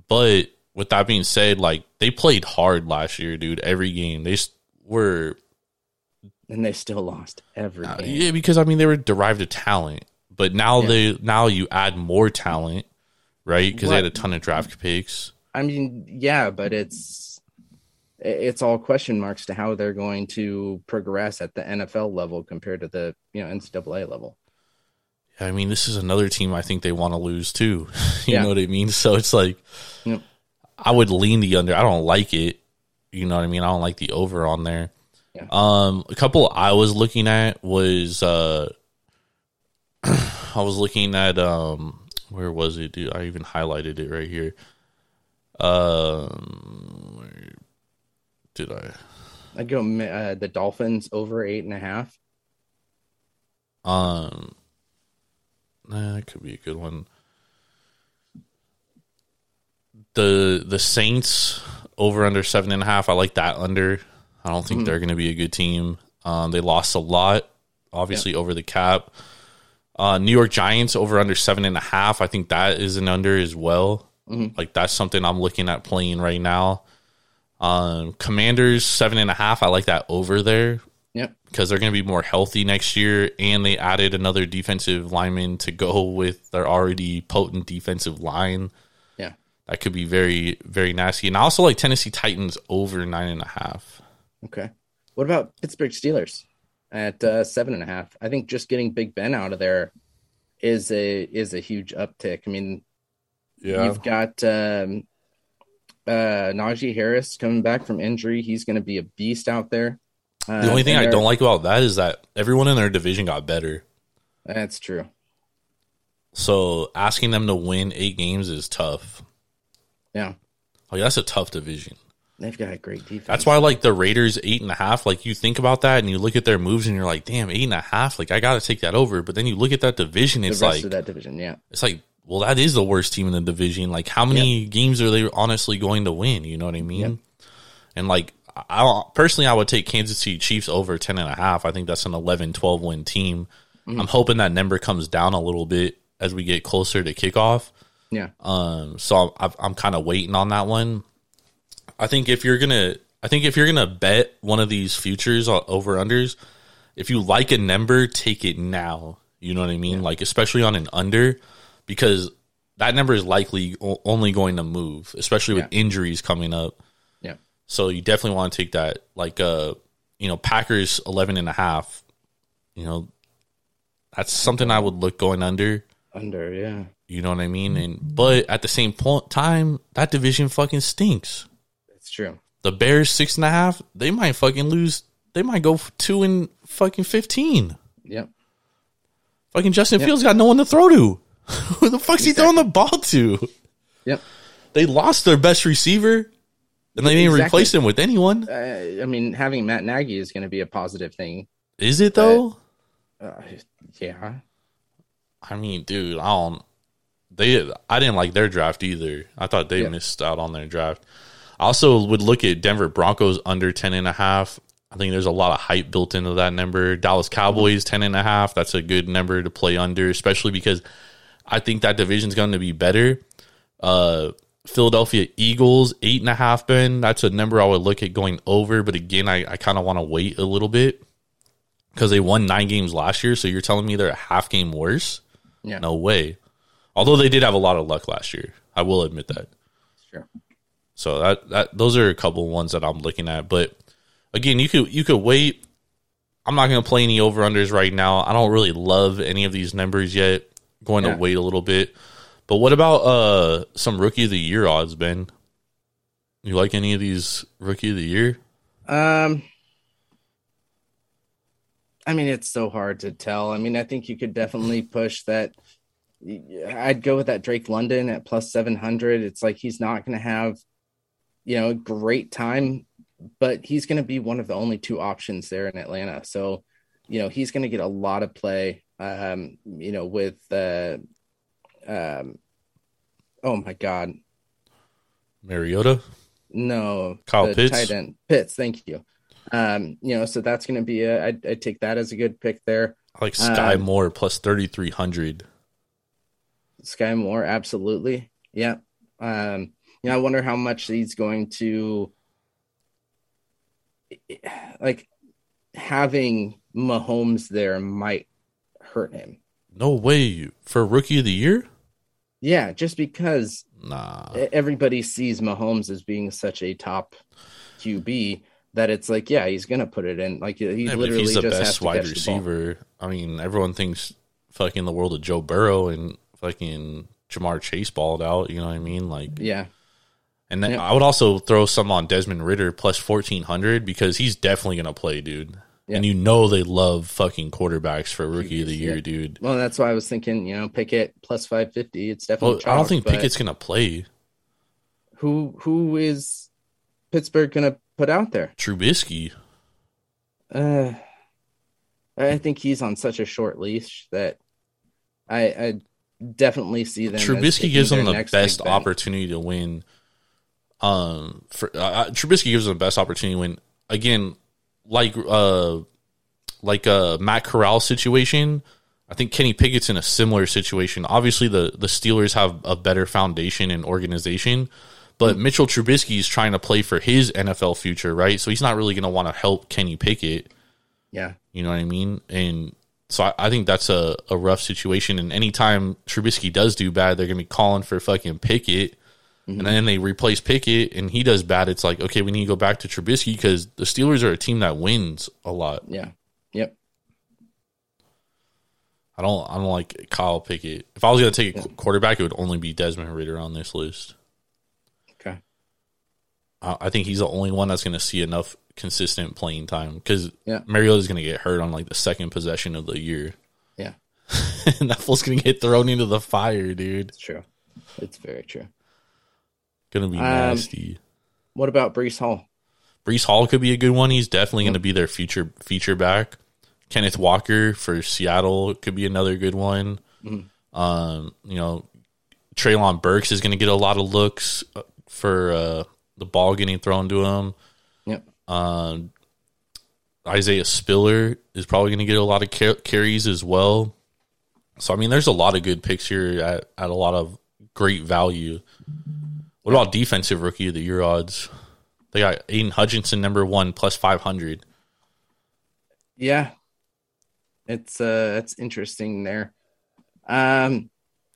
but with that being said, like they played hard last year, dude. Every game they were and they still lost every uh, game. yeah because I mean they were derived of talent, but now Yeah. they now you add more talent, right? Because they had a ton of draft picks. I mean, yeah, but it's it's all question marks to how they're going to progress at the NFL level compared to the you know NCAA level. I mean, this is another team I think they want to lose too. you Yeah. know what I mean? So it's like Yep. I would lean the under. I don't like it. You know what I mean? I don't like the over on there. Yeah. Um, a couple I was looking at was uh, I was looking at um, where was it? Dude, I even highlighted it right here. Um, where did I? I go uh, the Dolphins over eight and a half. Um, that could be a good one. The the Saints over under seven and a half. I like that under. I don't think they're going to be a good team. Um, they lost a lot, obviously over the cap. Uh, New York Giants over under seven and a half. I think that is an under as well. Like that's something I'm looking at playing right now. Um, Commanders seven and a half. I like that over there Yep. because they're going to be more healthy next year, and they added another defensive lineman to go with their already potent defensive line. Yeah. That could be very, very nasty. And I also like Tennessee Titans over nine and a half. Okay. What about Pittsburgh Steelers at uh, seven and a half? I think just getting Big Ben out of there is a is a huge uptick. I mean, you've got um, uh, Najee Harris coming back from injury. He's going to be a beast out there. Uh, The only thing I don't like about that is that everyone in their division got better. That's true. So asking them to win eight games is tough. Yeah, Like that's a tough division. they've got a great defense. That's why like the Raiders eight and a half. Like you think about that and you look at their moves and you're like, damn, eight and a half. Like I got to take that over. But then you look at that division, it's like that division. Yeah, it's like, well, that is the worst team in the division. Like how many games are they honestly going to win? You know what I mean? Yep. And like I personally, I would take Kansas City Chiefs over 10 and a half. I think that's an 11, 12 win team. Mm-hmm. I'm hoping that number comes down a little bit as we get closer to kickoff. yeah, Um, so I'm, I'm kind of waiting on that one. I think if you're gonna, I think if you're gonna bet one of these futures over unders, if you like a number, take it now. You know what I mean? Like especially on an under, because that number is likely only going to move, especially with injuries coming up. So you definitely want to take that. Like, uh, you know, Packers 11 and a half. You know, that's something I would look going under. Under. Yeah, You know what I mean? And but at the same point time, that division fucking stinks. it's true. The Bears six and a half, they might fucking lose. They might go two and fucking fifteen. Yep. Fucking Justin Fields got no one to throw to. Who the fuck's he throwing the ball to? Yep. They lost their best receiver, and they didn't Exactly. replace him with anyone. Uh, I mean, having Matt Nagy is going to be a positive thing. Is it though? Uh, yeah. I mean, dude, I don't. They, I didn't like their draft either. I thought they Yeah. missed out on their draft. I also would look at Denver Broncos under 10 and a half. I think there's a lot of hype built into that number. Dallas Cowboys 10 and a half. That's a good number to play under, especially because I think that division's going to be better. Uh, Philadelphia Eagles eight and a half. Ben, that's a number I would look at going over. But again, I, I kind of want to wait a little bit because they won nine games last year. So you're telling me they're a half game worse? Yeah. No way. Although they did have a lot of luck last year, I will admit that. Sure. So that that those are a couple of ones that I'm looking at. But again, you could you could wait. I'm not going to play any over unders right now. I don't really love any of these numbers yet. Going Yeah. to wait a little bit. But what about uh some rookie of the year odds, Ben? You like any of these rookie of the year? Um, I mean, it's so hard to tell. I mean, I think you could definitely push that. I'd go with that Drake London at plus 700. It's like he's not going to have, you know, a great time, but he's going to be one of the only two options there in Atlanta. So, you know, he's going to get a lot of play, um, you know, with, uh, um, oh my God, Mariota? no, Kyle Pitts? tight end Pitts. Thank you. Um, you know, so that's going to be a. I'd, I'd take that as a good pick there. I like Skyy Um, Moore plus 3300. Skyy Moore, absolutely. Yeah. Um, you know, I wonder how much he's going to like having Mahomes there might hurt him. No way for rookie of the year? Yeah, just because Nah. everybody sees Mahomes as being such a top QB that it's like, yeah, he's gonna put it in. Like he Yeah, literally he's the just has best to wide catch receiver. I mean, everyone thinks fucking the world of Joe Burrow and fucking Ja'Marr Chase balled out. You know what I mean? Like, Yeah, and then Yeah. I would also throw some on Desmond Ridder plus fourteen hundred because he's definitely gonna play, dude. And you know they love fucking quarterbacks for rookie of the year, Yeah. dude. Well, that's why I was thinking, you know, Pickett plus five fifty. It's definitely. Well, I don't think Pickett's gonna play. Who who is Pittsburgh gonna put out there? Trubisky. Uh, I think he's on such a short leash that I, I definitely see them. Trubisky gives them the best opportunity to win Um, for uh, Trubisky gives them the best opportunity when again, like uh, like a Matt Corral situation. I think Kenny Pickett's in a similar situation. Obviously, the the Steelers have a better foundation and organization, but Mitchell Trubisky is trying to play for his NFL future, right? So he's not really going to want to help Kenny Pickett. Yeah. You know what I mean? And so I, I think that's a, a rough situation. And anytime Trubisky does do bad, they're going to be calling for fucking Pickett. And then they replace Pickett and he does bad. It's like, okay, we need to go back to Trubisky because the Steelers are a team that wins a lot. Yeah. Yep. I don't I don't like Kyle Pickett. If I was going to take a qu- quarterback, it would only be Desmond Ridder on this list. Okay. I, I think he's the only one that's going to see enough consistent playing time because Yeah. Mariota's going to get hurt on like the second possession of the year. Yeah. and that fool's going to get thrown into the fire, dude. It's true. It's very true. Going to be Um, nasty. What about Breece Hall? Breece Hall could be a good one. He's definitely going to be their future feature back. Kenneth Walker for Seattle could be another good one. Um, you know, Treylon Burks is going to get a lot of looks uh, for uh, the ball getting thrown to him. Yep. Um, Isaiah Spiller is probably going to get a lot of ca- carries as well. So I mean, there's a lot of good picks here at, at a lot of great value. What about defensive rookie of the year odds? They got Aidan Hutchinson number one plus five hundred. Yeah. It's uh it's interesting there. Um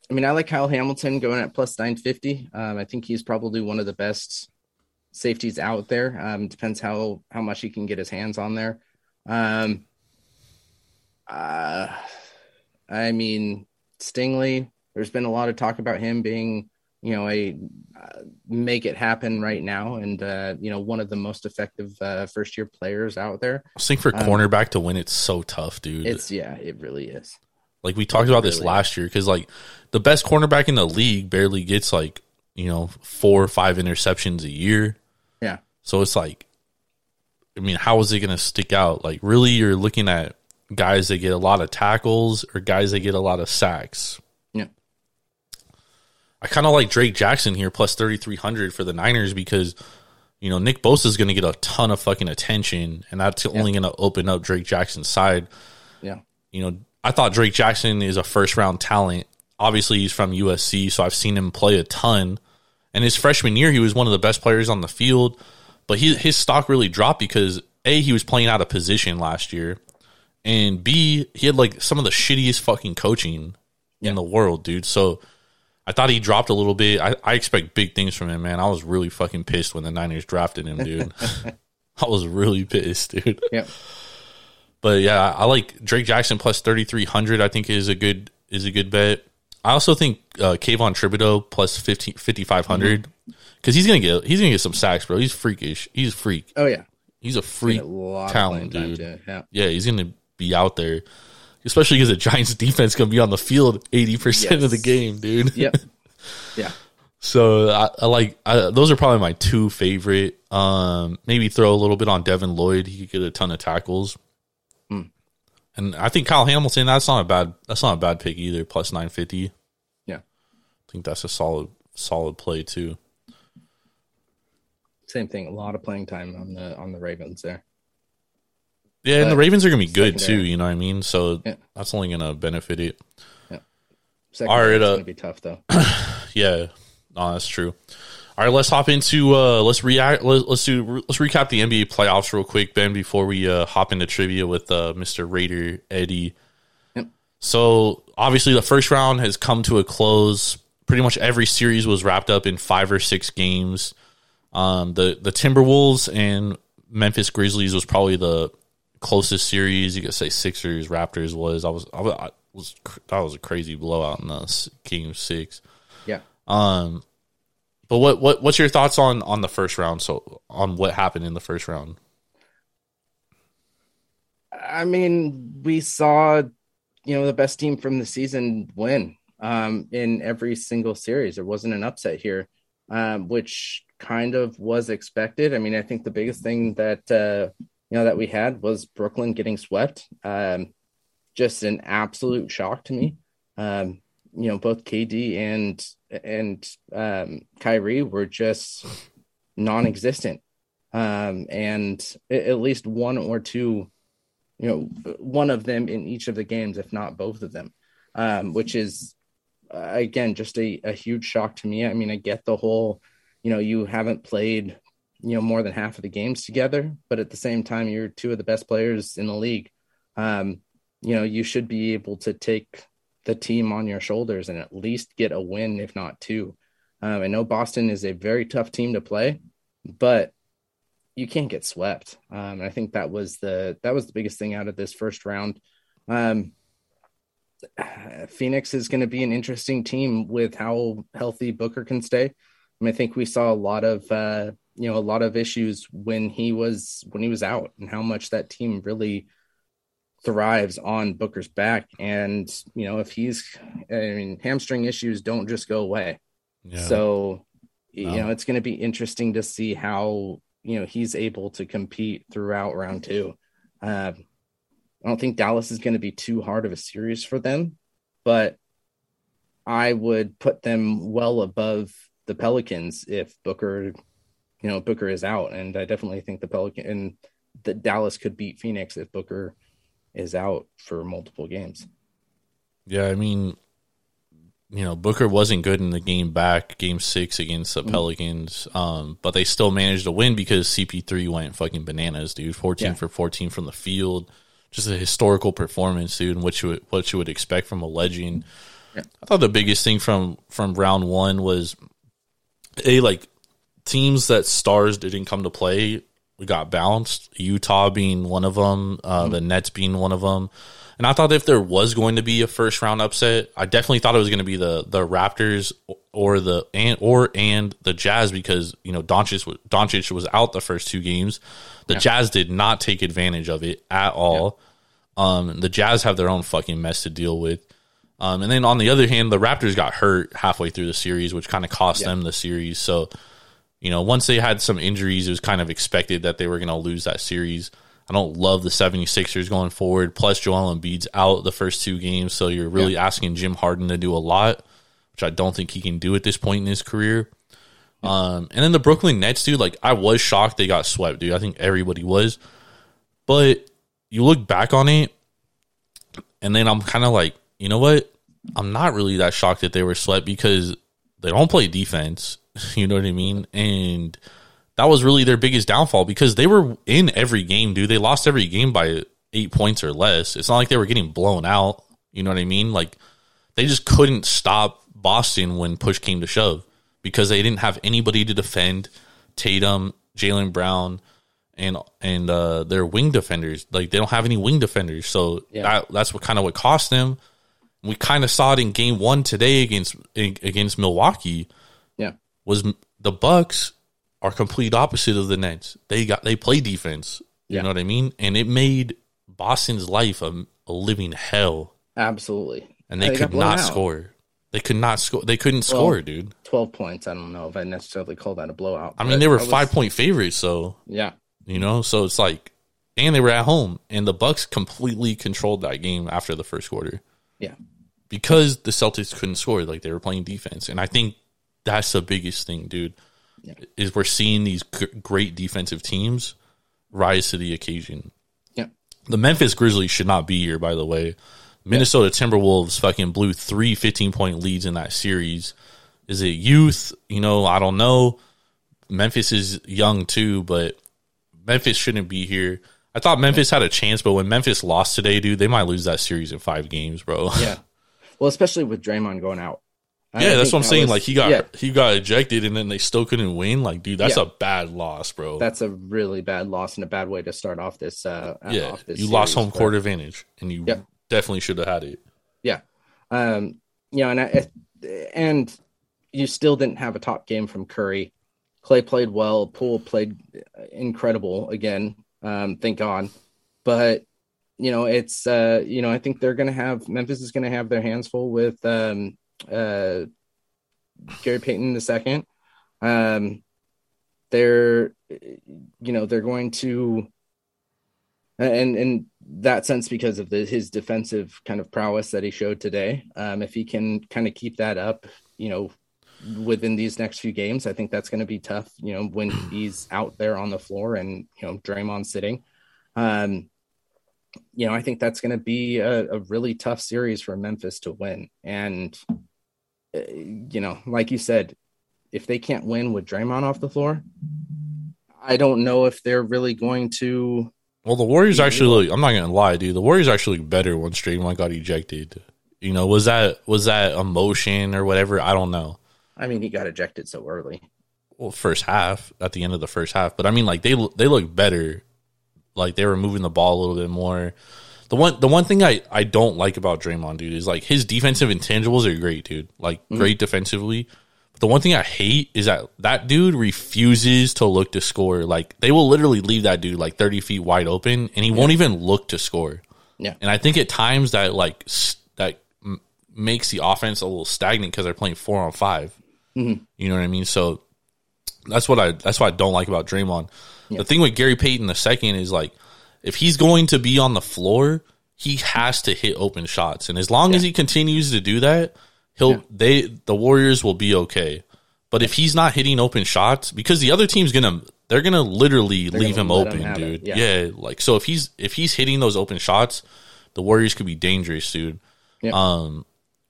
I mean I like Kyle Hamilton going at plus 950. Um I think he's probably one of the best safeties out there. Um depends how how much he can get his hands on there. Um uh I mean Stingley, there's been a lot of talk about him being, you know, a uh, make it happen right now and uh you know one of the most effective uh first year players out there. I think for cornerback to win, it's so tough, dude. Um, It's yeah, it really is. Like we talked about this really last year because like the best cornerback in the league barely gets like you know four or five interceptions a year. Yeah. So it's like, I mean, how is it going to stick out? Like, really, you're looking at guys that get a lot of tackles or guys that get a lot of sacks. Yeah. I kind of like Drake Jackson here plus 3,300 for the Niners because, you know, Nick Bosa is going to get a ton of fucking attention and that's only going to open up Drake Jackson's side. Yeah. You know, I thought Drake Jackson is a first round talent. Obviously, he's from USC, so I've seen him play a ton. And his freshman year, he was one of the best players on the field, but he, his stock really dropped because A, he was playing out of position last year, and B, he had like some of the shittiest fucking coaching in the world, dude. So I thought he dropped a little bit. I, I expect big things from him, man. I was really fucking pissed when the Niners drafted him, dude. I was really pissed, dude. Yeah. But yeah, I like Drake Jackson plus thirty three hundred. I think is a good is a good bet. I also think uh, Kayvon Thibodeaux plus 50 5500 because he's gonna get he's gonna get some sacks, bro. He's freakish. He's a freak. Oh yeah. He's a freak a talent, dude. Yeah. Yeah, he's gonna be out there, especially because the Giants' defense gonna be on the field eighty percent of the game, dude. Yep. yeah. So I, I like I, those are probably my two favorite. Um, maybe throw a little bit on Devin Lloyd. He could get a ton of tackles. Hmm. And I think Kyle Hamilton. That's not a bad. That's not a bad pick either. Plus nine fifty. Yeah. I think that's a solid solid play too. Same thing. A lot of playing time on the on the Ravens there. Yeah, and the Ravens are gonna be good too. You know what I mean? So Yeah. that's only gonna benefit it. Second All right, uh, gonna be tough though. Yeah, no, that's true. All right, let's hop into uh let's react. Let, let's do let's recap the NBA playoffs real quick, Ben, before we uh hop into trivia with uh Mr. Raider Eddie. Yep. So obviously, the first round has come to a close. Pretty much every series was wrapped up in five or six games. Um, the the Timberwolves and Memphis Grizzlies was probably the closest series. You could say Sixers Raptors was. I was I was, I was that was a crazy blowout in the s- game six. Yeah. Um, but what what what's your thoughts on on the first round? So on what happened in the first round? I mean, we saw, you know, the best team from the season win um, in every single series. There wasn't an upset here, um, which kind of was expected. I mean, I think the biggest thing that uh, you know that we had was Brooklyn getting swept. Um, just an absolute shock to me. Um, you know, both KD and and um, Kyrie were just non-existent, um, and at least one or two, you know, one of them in each of the games, if not both of them, um, which is uh, again just a, a huge shock to me. I mean, I get the whole, you know, you haven't played, you know, more than half of the games together, but at the same time, you're two of the best players in the league. Um, you know, you should be able to take the team on your shoulders and at least get a win, if not two. Um, I know Boston is a very tough team to play, but you can't get swept. Um, I think that was the that was the biggest thing out of this first round. Um, Phoenix is going to be an interesting team with how healthy Booker can stay. I, mean, I think we saw a lot of uh, you know a lot of issues when he was when he was out and how much that team really thrives on Booker's back. And, you know, if he's, I mean, hamstring issues don't just go away. Yeah. So, you know, it's going to be interesting to see how, you know, he's able to compete throughout round two. Uh, I don't think Dallas is going to be too hard of a series for them, but I would put them well above the Pelicans if Booker, you know, Booker is out. And I definitely think the Pelican and the Dallas could beat Phoenix if Booker is out for multiple games. Yeah, I mean, you know, Booker wasn't good in the game back, game six against the mm-hmm. Pelicans, um, but they still managed to win because CP3 went fucking bananas, dude. 14 yeah. for 14 from the field. Just a historical performance, dude, and what you would, what you would expect from a legend. Yeah. I thought the biggest thing from from round one was a like teams that stars didn't come to play we got bounced. Utah being one of them, uh, mm-hmm. the Nets being one of them. And I thought if there was going to be a first round upset, I definitely thought it was going to be the the Raptors or the and or and the Jazz because you know Doncic Doncic was out the first two games. The yeah. Jazz did not take advantage of it at all. Yeah. Um, the Jazz have their own fucking mess to deal with. Um, and then on the other hand, the Raptors got hurt halfway through the series, which kind of cost yeah. them the series. So you know, once they had some injuries, it was kind of expected that they were going to lose that series. I don't love the 76ers going forward. Plus, Joel Embiid's out the first two games, so you're really yeah. asking Jim Harden to do a lot, which I don't think he can do at this point in his career. Um, and then the Brooklyn Nets, dude, like I was shocked they got swept, dude. I think everybody was. But you look back on it, and then I'm kind of like, you know what? I'm not really that shocked that they were swept because they don't play defense You know what I mean? And that was really their biggest downfall because they were in every game, dude. They lost every game by eight points or less. It's not like they were getting blown out. You know what I mean? Like they just couldn't stop Boston when push came to shove because they didn't have anybody to defend Tatum, Jaylen Brown, and and uh, their wing defenders. Like they don't have any wing defenders, so yeah. that, that's what kind of what cost them. We kind of saw it in Game One today against against Milwaukee was the Bucks are complete opposite of the Nets. They got they play defense. You yeah. know what I mean? And it made Boston's life a, a living hell. Absolutely. And they, they could not out. score. They could not score. They couldn't well, score, dude. Twelve points. I don't know if I necessarily call that a blowout. I mean, they were was, five point favorites, so yeah, you know. So it's like, and they were at home, and the Bucks completely controlled that game after the first quarter. Yeah, because the Celtics couldn't score, like they were playing defense, and I think that's the biggest thing, dude. Yeah. Is we're seeing these g- great defensive teams rise to the occasion. Yeah. The Memphis Grizzlies should not be here, by the way. Minnesota yeah. Timberwolves fucking blew three 15 point leads in that series. Is it youth? You know, I don't know. Memphis is young too, but Memphis shouldn't be here. I thought Memphis had a chance, but when Memphis lost today, dude, they might lose that series in five games, bro. Yeah. Well, especially with Draymond going out. I yeah, that's what I'm saying. Was, like he got yeah. he got ejected, and then they still couldn't win. Like, dude, that's yeah. a bad loss, bro. That's a really bad loss and a bad way to start off this. Uh, yeah, off this you lost home court advantage, and you yep. definitely should have had it. Yeah, um, you know, and I, and you still didn't have a top game from Curry. Clay played well. Poole played incredible again. Um, thank God, but you know, it's uh, you know, I think they're going to have Memphis is going to have their hands full with um, uh, Gary Payton the second. Um, they're, you know, they're going to, and in that sense, because of the, his defensive kind of prowess that he showed today, um, if he can kind of keep that up, you know, within these next few games. I think that's going to be tough, you know, when he's out there on the floor and, you know, Draymond sitting. Um, you know, I think that's going to be a, a, really tough series for Memphis to win. And, you know, like you said, if they can't win with Draymond off the floor, I don't know if they're really going to. Well, the Warriors actually look, I'm not going to lie, dude. The Warriors actually look better once Draymond got ejected. You know, was that was that emotion or whatever? I don't know. I mean, he got ejected so early. Well, first half at the end of the first half, but I mean, like they they look better. Like they were moving the ball a little bit more. The one the one thing I I don't like about Draymond, dude, is like his defensive intangibles are great, dude. Like mm-hmm. great defensively. But the one thing I hate is that that dude refuses to look to score. Like they will literally leave that dude like thirty feet wide open, and he yeah. won't even look to score. Yeah, and I think at times that like that makes the offense a little stagnant because they're playing four on 5 mm-hmm. You know what I mean? So that's what I that's what I don't like about Draymond. Yeah. The thing with Gary Payton the second is like if he's going to be on the floor, he has to hit open shots, and as long yeah. as he continues to do that, he'll yeah. they the Warriors will be okay. But if he's not hitting open shots, because the other team's gonna they're gonna literally they're leave gonna him open, him dude. Yeah. yeah, like so if he's if he's hitting those open shots, the Warriors could be dangerous, dude. Um,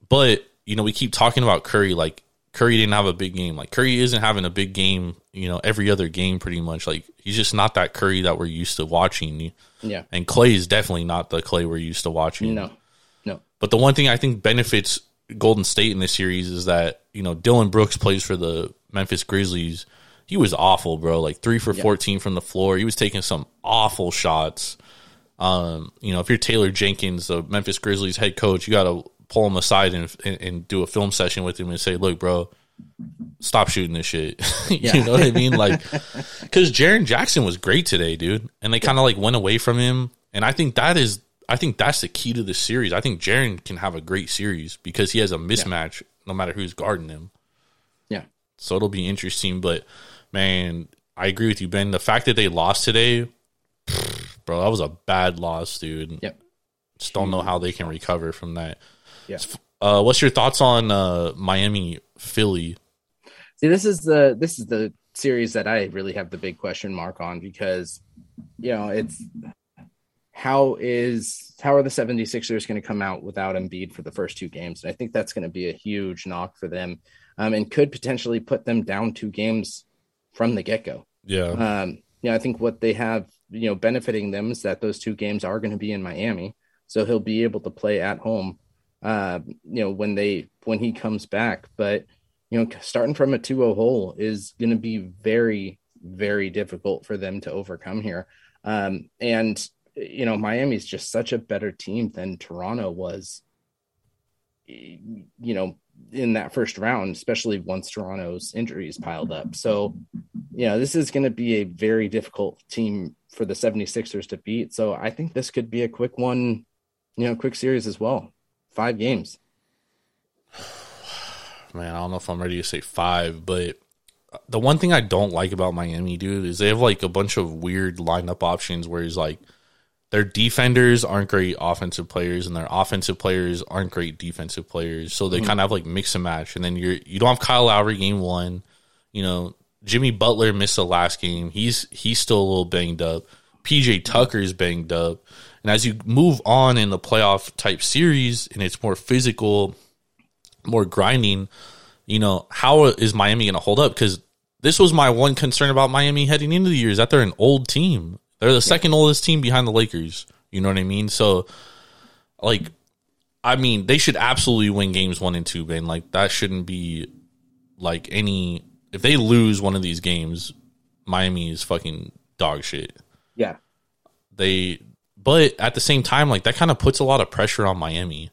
but you know, we keep talking about Curry. Like Curry didn't have a big game. Like Curry isn't having a big game. You know, every other game, pretty much. Like he's just not that Curry that we're used to watching. Yeah. And Clay is definitely not the Clay we're used to watching. No. No. But the one thing I think benefits Golden State in this series is that you know Dillon Brooks plays for the Memphis Grizzlies. He was awful, bro. Like three for yeah. fourteen from the floor. He was taking some awful shots. Um, you know, if you're Taylor Jenkins, the Memphis Grizzlies head coach, you got to pull him aside and, and, and do a film session with him and say, "Look, bro, stop shooting this shit." you know what I mean? Like, because Jaren Jackson was great today, dude, and they kind of like went away from him, and I think that is, I think that's the key to the series. I think Jaren can have a great series because he has a mismatch yeah. no matter who's guarding him. Yeah. So it'll be interesting, but man, I agree with you, Ben. The fact that they lost today, bro, that was a bad loss, dude. Yep. Just don't know how they can recover from that. Yeah. Uh, what's your thoughts on uh, Miami Philly? See, this is the this is the series that I really have the big question mark on because you know it's how is how are the 76ers going to come out without Embiid for the first two games? And I think that's going to be a huge knock for them um, and could potentially put them down two games from the get go. Yeah. Um, yeah, I think what they have, you know, benefiting them is that those two games are going to be in Miami. So he'll be able to play at home uh, you know, when they when he comes back. But you know, starting from a 2-0 hole is going to be very very difficult for them to overcome here. Um, and you know, Miami's just such a better team than Toronto was. You know, in that first round, especially once Toronto's injuries piled up. So, you know, this is going to be a very difficult team for the 76ers to beat. So I think this could be a quick one, you know, quick series as well five games. Man, I don't know if I'm ready to say five, but the one thing I don't like about Miami, dude, is they have like a bunch of weird lineup options where he's like their defenders aren't great offensive players and their offensive players aren't great defensive players. So they mm-hmm. kind of have like mix and match. And then you're you don't have Kyle Lowry game one. You know, Jimmy Butler missed the last game. He's he's still a little banged up. PJ Tucker's banged up. And as you move on in the playoff type series and it's more physical, more grinding, you know, how is Miami going to hold up? Because this was my one concern about Miami heading into the year is that they're an old team. They're the second oldest team behind the Lakers. You know what I mean? So, like, I mean, they should absolutely win games one and two, Ben. Like, that shouldn't be like any. If they lose one of these games, Miami is fucking dog shit. Yeah. They but at the same time, like that kind of puts a lot of pressure on Miami.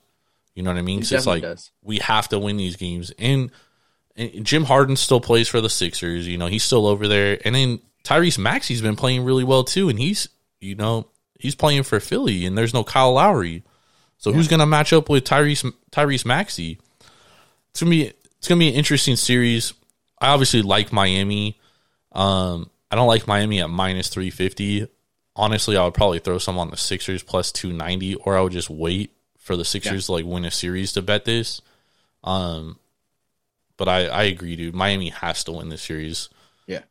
You know what I mean? It it's like does. we have to win these games. And, and, Jim Harden still plays for the Sixers. You know, he's still over there. And then Tyrese Maxey's been playing really well too. And he's, you know, he's playing for Philly. And there's no Kyle Lowry. So yeah. who's going to match up with Tyrese Tyrese Maxey? It's gonna be it's gonna be an interesting series. I obviously like Miami. Um, I don't like Miami at minus three fifty honestly, I would probably throw some on the Sixers plus 290, or I would just wait for the Sixers yeah. to like win a series to bet this. Um, but I I agree, dude. Miami has to win this series. Yeah.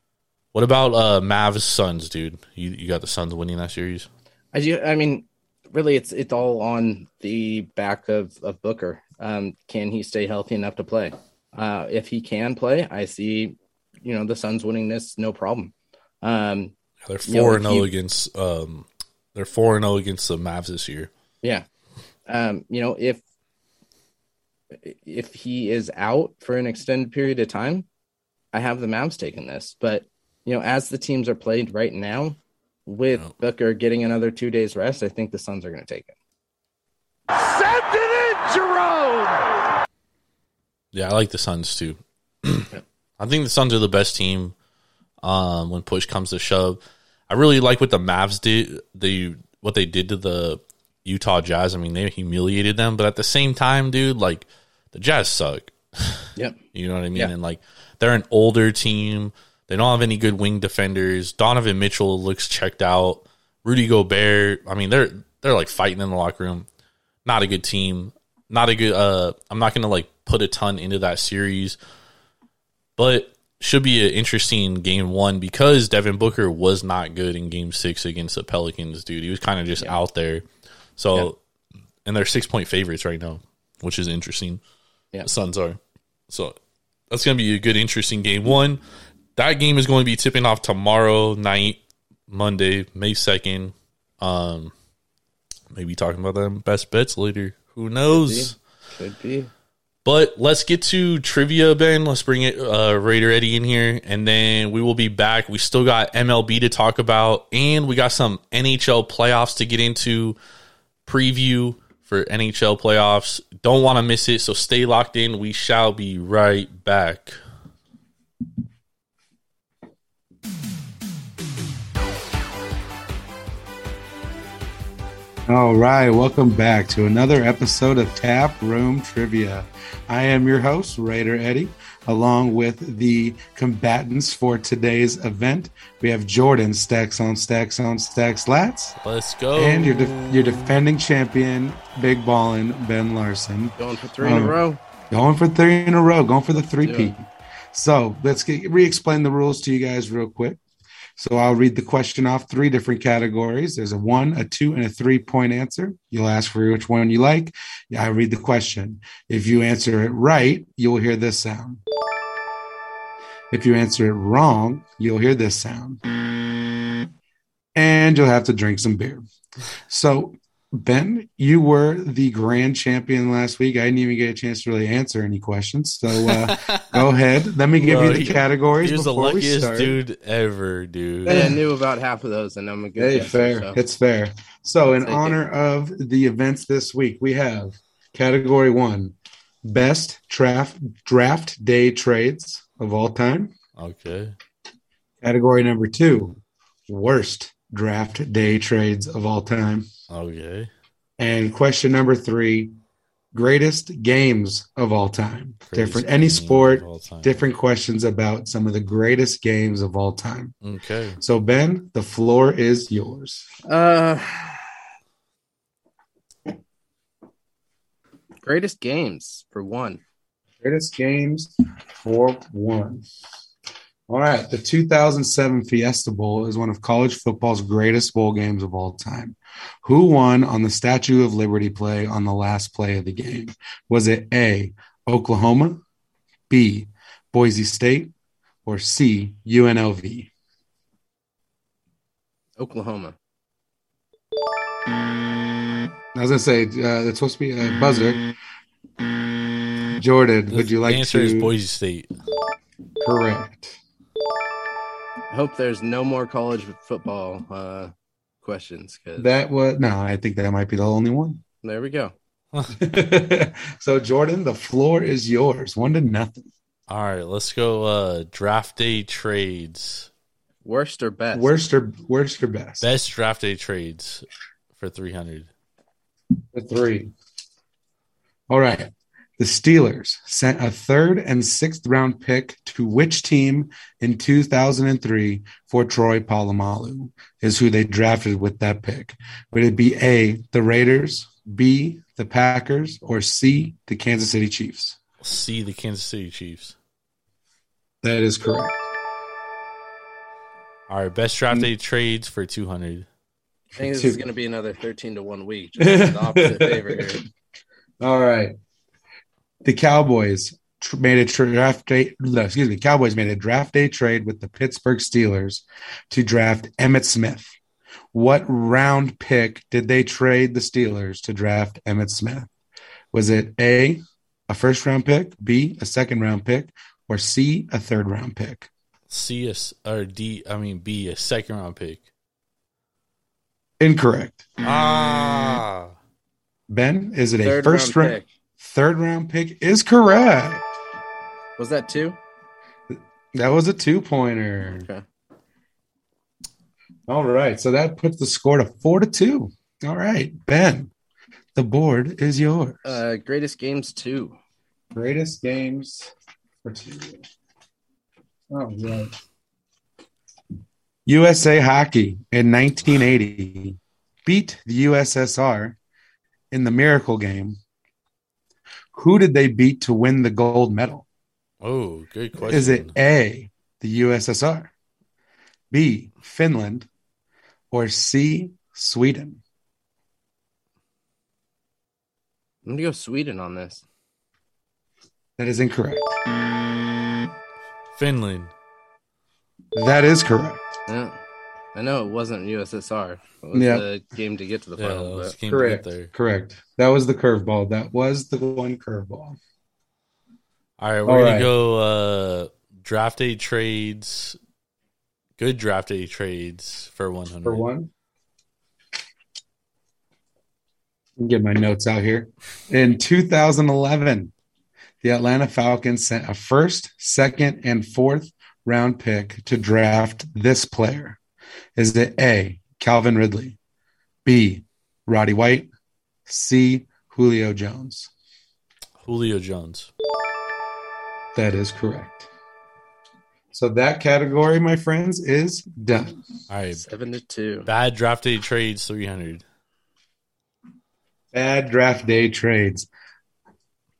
What about uh Mavs Suns, dude? You you got the Suns winning that series? I do. I mean, really, it's it's all on the back of of Booker. Um, can he stay healthy enough to play? Uh, if he can play, I see, you know, the Suns winning this no problem. Um, They're You know, four and zero you- against um they're four and zero against the Mavs this year. yeah. Um, you know, if if he is out for an extended period of time, I have the Mavs taking this. But you know, as the teams are played right now, with Yeah. Booker getting another two days rest, I think the Suns are going to take it. Send it in, Jerome! Yeah, I like the Suns too. I think the Suns are the best team um, when push comes to shove. I really like what the Mavs did. The what they did to the Utah Jazz. I mean, they humiliated them, but at the same time, dude, like the Jazz suck. Yep. You know what I mean? And like they're an older team. They don't have any good wing defenders. Donovan Mitchell looks checked out. Rudy Gobert. I mean, they're they're like fighting in the locker room. Not a good team. Not a good. Uh, I'm not gonna like put a ton into that series, but should be an interesting game one because Devin Booker was not good in game six against the Pelicans, dude. He was kind of just out there. So, and they're six point favorites right now, which is interesting. Yeah. The Suns are. So that's going to be a good, interesting game one. That game is going to be tipping off tomorrow night, Monday, May 2nd. Um, maybe talking about them best bets later. Who knows? Could be. But let's get to trivia, Ben. Let's bring it uh, Raider Eddie in here, and then we will be back. We still got MLB to talk about, and we got some NHL playoffs to get into. Preview for NHL playoffs. Don't want to miss it, so stay locked in. We shall be right back. All right, welcome back to another episode of Tap Room Trivia. I am your host, Raider Eddie, along with the combatants for today's event. We have Jordan Stacks on Stacks on Stacks Lats, Let's go. and your de- your defending champion, Big Ballin' Ben Larson, Going for three in a Um, row. going for three in a row, going for the three do P. So let's get, re-explain the rules to you guys real quick. So I'll read the question off three different categories. There's a one, a two, and a three point answer. You'll ask for which one you like. I read the question. If you answer it right, you'll hear this sound. If you answer it wrong, you'll hear this sound. And you'll have to drink some beer. So, Ben, you were the grand champion last week. I didn't even get a chance to really answer any questions. So, uh, go ahead. Let me give Bro, you the he- categories He's the before we luckiest start. dude ever, dude. And I knew about half of those, and I'm a good Hey, guesser, fair. so. It's fair. So, in Take it. honor of the events this week, we have category one best draft draft day trades of all time. Okay. Category number two worst draft day trades of all time. Okay. And question number three greatest games of all time. Greatest different, any sport, of all time. different questions about some of the greatest games of all time. Okay. So, Ben, the floor is yours. Uh, greatest games for one. Greatest games for one. All right. The 2007 Fiesta Bowl is one of college football's greatest bowl games of all time. Who won on the Statue of Liberty play on the last play of the game? Was it A, Oklahoma, B, Boise State, or C, UNLV? Oklahoma. I was going to say, uh, it's supposed to be a buzzer. Jordan, would you The like answer to? is Boise State. Correct. I hope there's no more college football uh, questions because That was, no, I think that might be the only one. there we go. so Jordan, the floor is yours. One to nothing. All right, let's go. Uh, draft day trades. Worst or best? Worst or worst or best? Best draft day trades for three hundred. The three. All right. The Steelers sent a third and sixth round pick to which team in 2003 for Troy Polamalu is who they drafted with that pick. Would it be A, the Raiders, B, the Packers, or C, the Kansas City Chiefs? See the Kansas City Chiefs. That is correct. All right, best draft day trades for two hundred. I think this is going to be another 13 to 1 week. Just the opposite favor here. All right. The Cowboys tr- made a draft day. no, Excuse me. Cowboys made a draft day trade with the Pittsburgh Steelers to draft Emmitt Smith. What round pick did they trade the Steelers to draft Emmitt Smith? Was it A, a first round pick, B, a second round pick, or C, a third round pick? C a s or D. I mean B a second round pick. Incorrect. Ah, Ben, is it a Third first round round pick. Third round pick? Is correct. Was that two? That was a two pointer. Okay. All right. So that puts the score to four to two. All right. Ben, the board is yours. Uh, greatest games two. Greatest games for two. All right. USA Hockey in 1980 beat the USSR in the Miracle Game. Who did they beat to win the gold medal? oh, good question. Is it A, the USSR, B, Finland, or C, Sweden? I'm going to go Sweden on this. That is incorrect. Finland? That is correct. Yeah. I know it wasn't USSR. It was Yeah. the game to get to the final. it was but game to Correct. get there. Correct. That was the curveball. That was the one curveball. All right, we're All gonna right. go uh draft day trades. Good draft day trades for one hundred. For one. Get my notes out here. In 2011, the Atlanta Falcons sent a first, second, and fourth round pick to draft this player. Is it A, Calvin Ridley, B, Roddy White, C, Julio Jones? Julio Jones. That is correct. So that category, my friends, is done. All right, Seven to two. bad draft day trades three hundred. Bad draft day trades.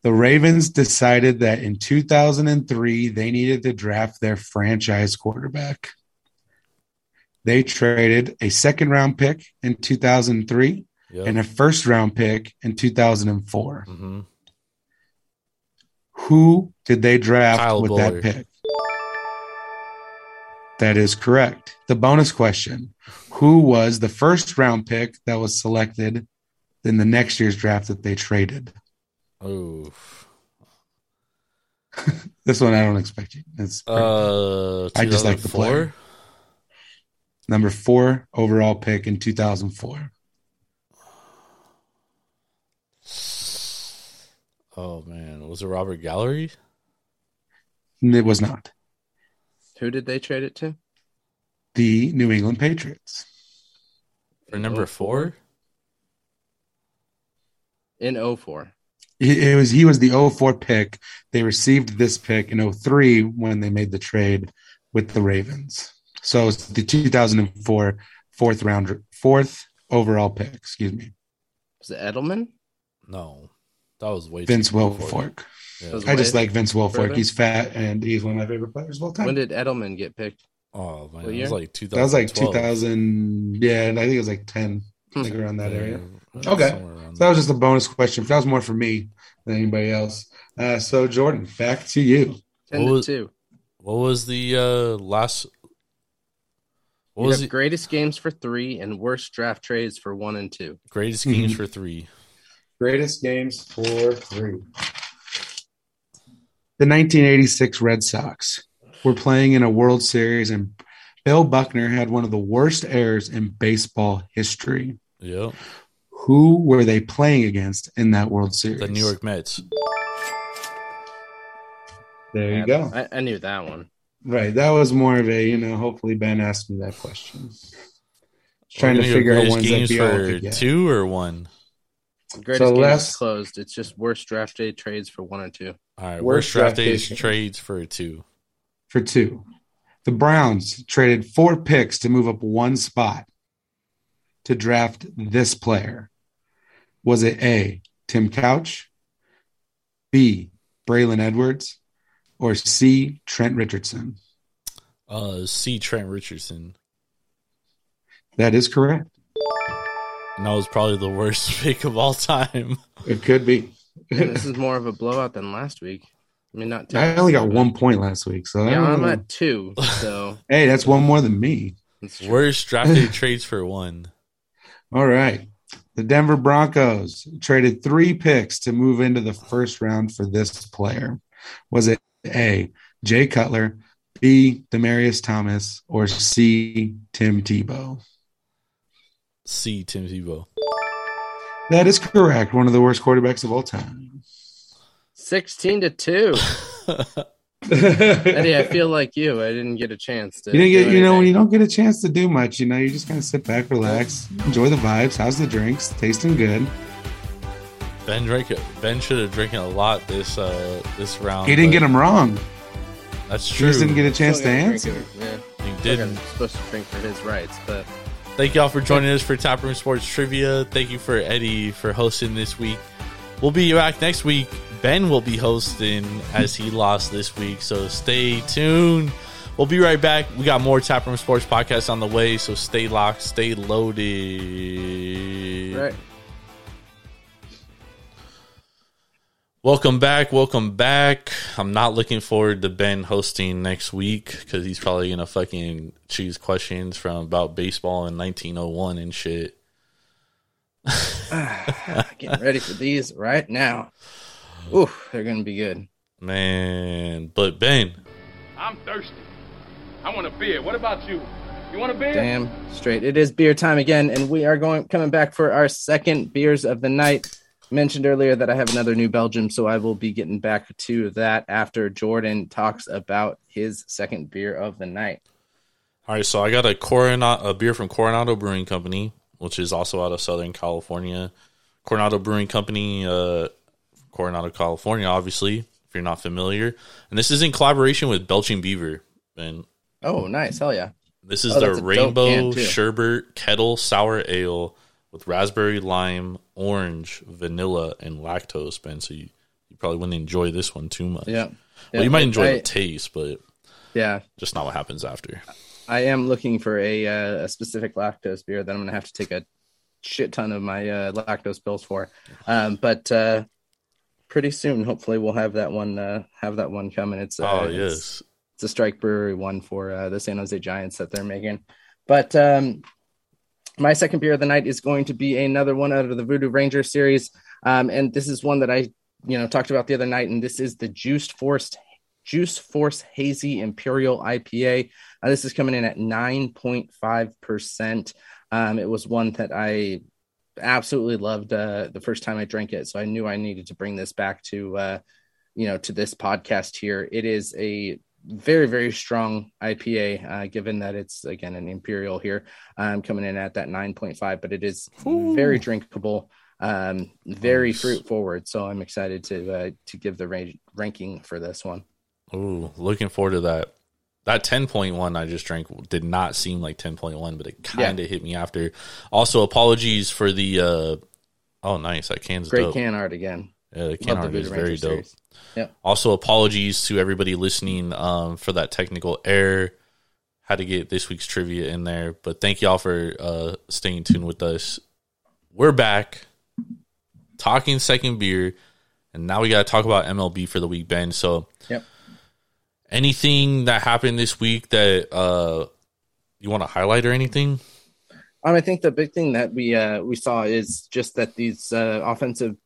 The Ravens decided that in 2003, they needed to draft their franchise quarterback. They traded a second round pick in 2003 Yep. and a first round pick in 2004. hmm Who did they draft Kyle with Boller. that pick? That is correct. The bonus question Who was the first round pick that was selected in the next year's draft that they traded? Oh, This one I don't expect you. It's uh, I just like the 2004? player. Number four overall pick in 2004. Oh man, was it Robert Gallery? It was not Who did they trade it to? the New England Patriots. For number oh four? In 04. It it was he was the 04 pick. They received this pick in 03 when they made the trade with the Ravens. So it's the 2004 fourth round fourth overall pick. Excuse me, Was it Edelman? No, that was way Vince. Wilfork. Yeah. I just like Vince Wilfork. further? He's fat and he's one of my favorite players of all time. When did Edelman get picked? Oh man, it was like 2012. that was like 2000. Yeah, and I think it was like 10, like around that area. Yeah, Okay. around So that was just a bonus question. That was more for me than anybody else. Uh, so Jordan, back to you. 10 What to was- 2. What was the uh last? What You was have the greatest games for three and worst draft trades for one and two. greatest games Mhm. for three? Greatest games for three. The 1986 Red Sox were playing in a World Series, and Bill Buckner had one of the worst errors in baseball history. Yep, Who were they playing against in that World Series? the New York Mets. There you I- go. I, I knew that one. Right. That was more of a, you know, hopefully Ben asked me that question. Trying to figure out ones that games we all for get. two or one. Greatest So games less- is closed. It's just worst draft day trades for one or two. All right, Worst worst draft draft days day trades for two. for two. The Browns traded four picks to move up one spot to draft this player. Was it A, Tim Couch, B, Braylon Edwards, or C. Trent Richardson? Uh, C. Trent Richardson. That is correct. And that was probably the worst pick of all time. It could be. And this is more of a blowout than last week. I mean, not. I only got one point last week, so I Yeah, don't I'm know. at two. So hey, that's one more than me. it's true. Worst drafted trades for one. All right. The Denver Broncos traded three picks to move into the first round for this player. Was it A, Jay Cutler, B, Demaryius Thomas, or C, Tim Tebow? C. Tim Tebow. That is correct. One of the worst quarterbacks of all time. sixteen to two. Eddie, I feel like you. I didn't get a chance to. You didn't get, you know, when you don't get a chance to do much, you know, you just kind of sit back, relax, enjoy the vibes. How's the drinks? Tasting good. Ben drank. Ben should have drinking a lot this uh this round. He didn't get him wrong. That's He true. just didn't get a chance to answer. it. Yeah, He didn't. supposed to drink for his rights, but Thank y'all for joining us for Taproom Sports Trivia. Thank you for Eddie for hosting this week. We'll be back next week. Ben will be hosting as he lost this week, so stay tuned. We'll be right back. We got more Taproom Sports podcast on the way, so stay locked, stay loaded. right. Welcome back. Welcome back. I'm not looking forward to Ben hosting next week because he's probably gonna fucking choose questions from about baseball in 1901 and shit. Getting ready for these right now. Ooh, they're gonna be good. Man, but Ben, I'm thirsty. I want a beer. What about you? You want a beer? Damn straight. It is beer time again, and we are going coming back for our second beers of the night. Mentioned earlier that I have another New Belgium, so I will be getting back to that after Jordan talks about his second beer of the night. all right. So I got a Coronado, a beer from Coronado Brewing Company, which is also out of Southern California. Coronado Brewing Company, uh, Coronado, California. Obviously, if you're not familiar, and this is in collaboration with Belching Beaver. And Oh, nice. Hell yeah. This is Oh, their that's a dope rainbow sherbet kettle sour ale with raspberry, lime, orange, vanilla, and lactose. Ben, so you, you probably wouldn't enjoy this one too much. Yeah. well, you might enjoy I, the taste, but Yeah. just not what happens after. I am looking for a uh, a specific lactose beer that I'm gonna have to take a shit ton of my uh, lactose pills for. Um, but uh, pretty soon, hopefully, we'll have that one uh, have that one coming. It's uh, oh yes, it's a Strike Brewery one for uh, the San Jose Giants that they're making. But um, my second beer of the night is going to be another one out of the Voodoo Ranger series, um, and this is one that I you know talked about the other night, and this is the Juiced Forced Juice Force Hazy Imperial IPA. Uh, this is coming in at nine point five percent. Um, it was one that I absolutely loved uh, the first time I drank it, so I knew I needed to bring this back to uh, you know to this podcast here. It is a very very strong IPA, uh, given that it's again an imperial here, um, coming in at that nine point five, but it is very drinkable, um, very Nice. fruit forward. So I'm excited to uh, to give the range, ranking for this one. ooh, looking forward to that. That ten point one I just drank did not seem like ten point one, but it kind of hit me after. Also, apologies for the. uh Oh, nice! That can's Great dope. can art again. Yeah, the can Love the is very Ranger dope. series. Yep. Also, apologies to everybody listening um, for that technical error. Had to get this week's trivia in there, but thank y'all for uh, staying tuned with us. We're back talking second beer, and now we got to talk about MLB for the week, Ben. So, Yep. anything that happened this week that uh, you want to highlight or anything? Um, I think the big thing that we uh, we saw is just that these uh, offensive,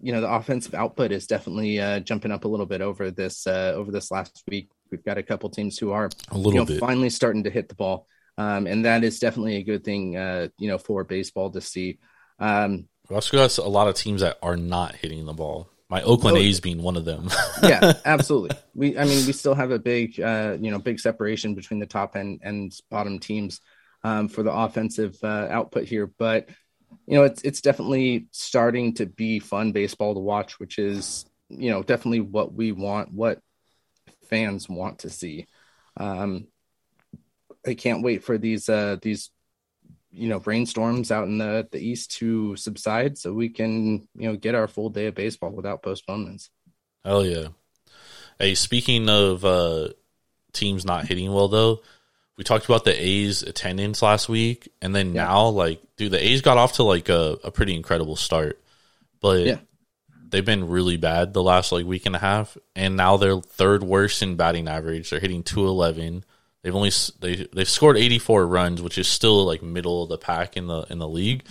you know, the offensive output is definitely uh, jumping up a little bit over this uh, over this last week. We've got a couple teams who are A you little know bit. finally starting to hit the ball, um, and that is definitely a good thing, uh, you know, for baseball to see. Um, We also got a lot of teams that are not hitting the ball. My Oakland Oh. A's being one of them. yeah, absolutely. We, I mean, we still have a big, uh, you know, big separation between the top and and bottom teams um, for the offensive uh, output here, but you know, it's it's definitely starting to be fun baseball to watch, which is you know definitely what we want, what fans want to see. Um, I can't wait for these uh, these you know rainstorms out in the the east to subside so we can you know get our full day of baseball without postponements. Hell yeah. Hey, speaking of uh, teams not hitting well, though, we talked about the A's attendance last week, and then Yeah. now, like, dude, the A's got off to like a, a pretty incredible start, but Yeah. they've been really bad the last like week and a half, and now they're third worst in batting average. They're hitting two eleven. They've only they they've scored eighty four runs, which is still like middle of the pack in the in the league.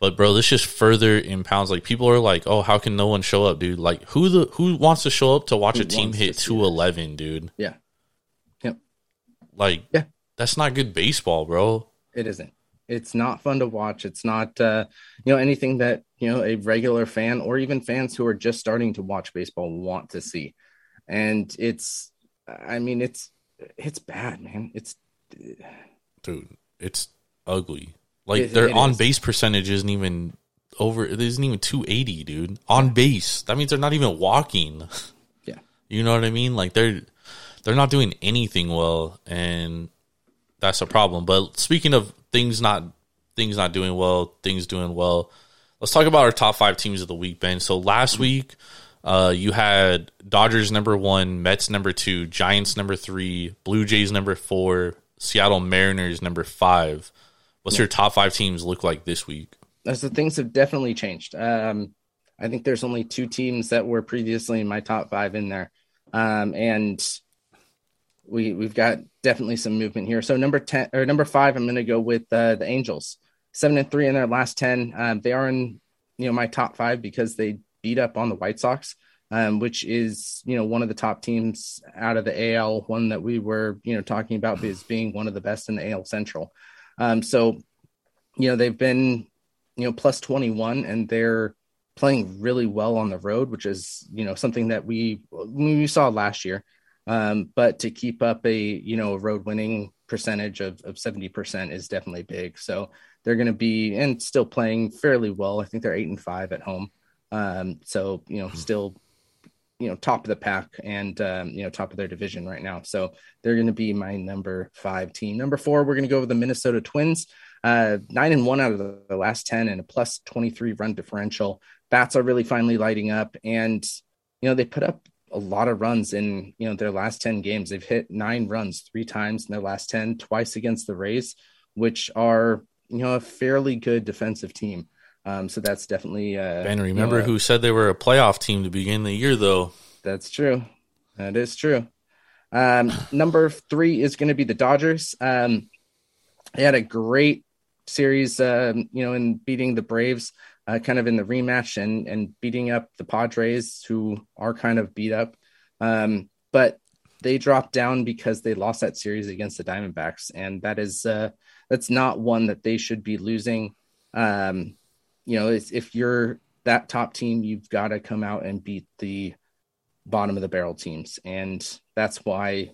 But bro, this just further impounds like people are like, oh, how can no one show up, dude? Like who the who wants to show up to watch Who a team hit two eleven, dude? Yeah. Like Yeah. that's not good baseball, bro. It isn't. It's not fun to watch. It's not, uh, you know, anything that you know a regular fan or even fans who are just starting to watch baseball want to see. And it's, I mean, it's it's bad, man. It's Dude, it's ugly. Like It- their on base percentage isn't even over. It isn't even two eighty, dude. On base. That means they're not even walking. Yeah. You know what I mean? Like they're they're not doing anything well, and that's a problem. But speaking of things not things not doing well, things doing well. Let's talk about our top five teams of the week, Ben. So last week, uh, you had Dodgers number one, Mets number two, Giants number three, Blue Jays number four, Seattle Mariners number five. What's your top five teams look like this week? as the things have definitely changed. Um, I think there's only two teams that were previously in my top five in there, um, and we we've got definitely some movement here. So number ten or number five, I'm going to go with uh, the Angels, seven and three in their last ten. Um, they are in you know my top five because they beat up on the White Sox, um, which is you know one of the top teams out of the AL. One that we were you know talking about as being one of the best in the AL Central. Um, so you know they've been you know plus 21 and they're playing really well on the road which is you know something that we we saw last year um, but to keep up a you know a road winning percentage of, of 70% is definitely big. So they're going to be and still playing fairly well. I think they're eight and five at home. Um, so you know still you know top of the pack and um, you know top of their division right now. So they're going to be my number five team. Number four we're going to go with the minnesota twins. Uh, nine and one out of the, the last 10 and a plus 23 run differential. Bats are really finally lighting up. And, you know, they put up a lot of runs in, you know, their last 10 games. They've hit nine runs three times in their last 10, twice against the Rays, which are, you know, a fairly good defensive team. Um, so that's definitely, uh, you remember know, who said they were a playoff team to begin the year, though? That's true. That is true. Um, number three is going to be the Dodgers. Um, they had a great series, um, you know, in beating the Braves, uh, kind of in the rematch and and beating up the Padres, who are kind of beat up. Um, but they dropped down because they lost that series against the Diamondbacks, and that is uh, that's not one that they should be losing. Um, you know, if you're that top team, you've got to come out and beat the bottom of the barrel teams, and that's why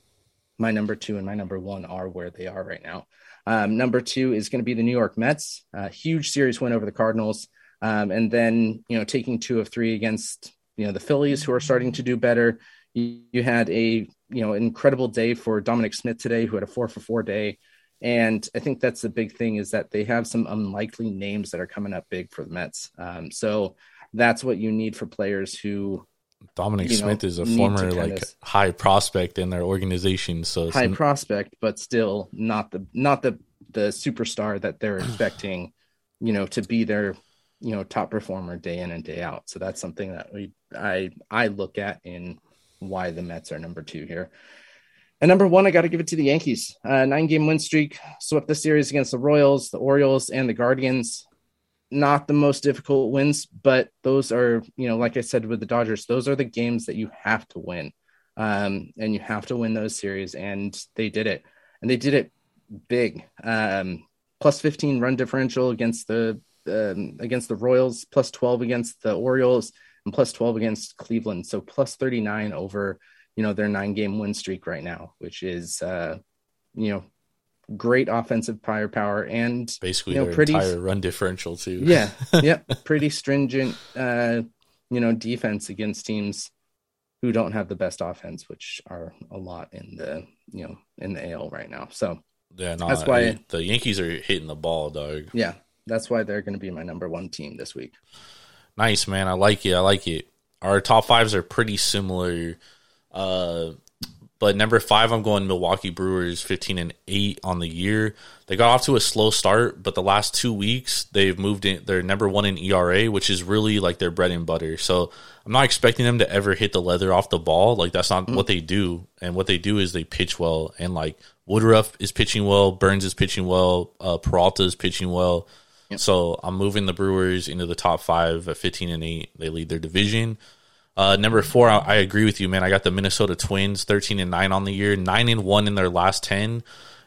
my number two and my number one are where they are right now. Um, number two is going to be the New York Mets. A huge series win over the Cardinals, um, and then you know taking two of three against you know the Phillies, who are starting to do better. You, you had a you know incredible day for Dominic Smith today, who had a four for four day, and I think that's the big thing is that they have some unlikely names that are coming up big for the Mets. Um, so that's what you need for players who Dominic You know, Smith is a former like kinda- high prospect in their organization, so high prospect, but still not the not the the superstar that they're expecting, you know, to be their you know top performer day in and day out. So that's something that we I I look at in why the Mets are number two here. And number one, I got to give it to the Yankees. Uh, nine game win streak, swept the series against the Royals, the Orioles, and the Guardians. Not the most difficult wins, but those are, you know, like I said with the Dodgers, those are the games that you have to win. Um, and you have to win those series. And they did it. And they did it big. Um, plus 15 run differential against the um, against the Royals, plus 12 against the Orioles, and plus 12 against Cleveland. So plus 39 over, you know, their nine game win streak right now, which is, uh, you know, great offensive firepower and basically you know, their pretty- entire run differential too. yeah, yep, pretty stringent, uh, you know, defense against teams who don't have the best offense, which are a lot in the, you know, in the AL right now. So yeah. No, That's why- the Yankees are hitting the ball, dog. yeah, that's why they're going to be my number one team this week. Nice, man. I like it. I like it. Our top fives are pretty similar. Uh, but number five, I'm going Milwaukee Brewers, 15 and eight on the year. They got off to a slow start, but the last two weeks they've moved in. They're number one in ERA, which is really like their bread and butter. So I'm not expecting them to ever hit the leather off the ball. Like that's not what they do. And what they do is they pitch well. And like Woodruff is pitching well, Burnes is pitching well, uh, Peralta is pitching well. So I'm moving the Brewers into the top five at 15 and eight. They lead their division. Uh, number four, I, I agree with you, man. I got the Minnesota Twins, 13 and nine on the year, nine and one in their last 10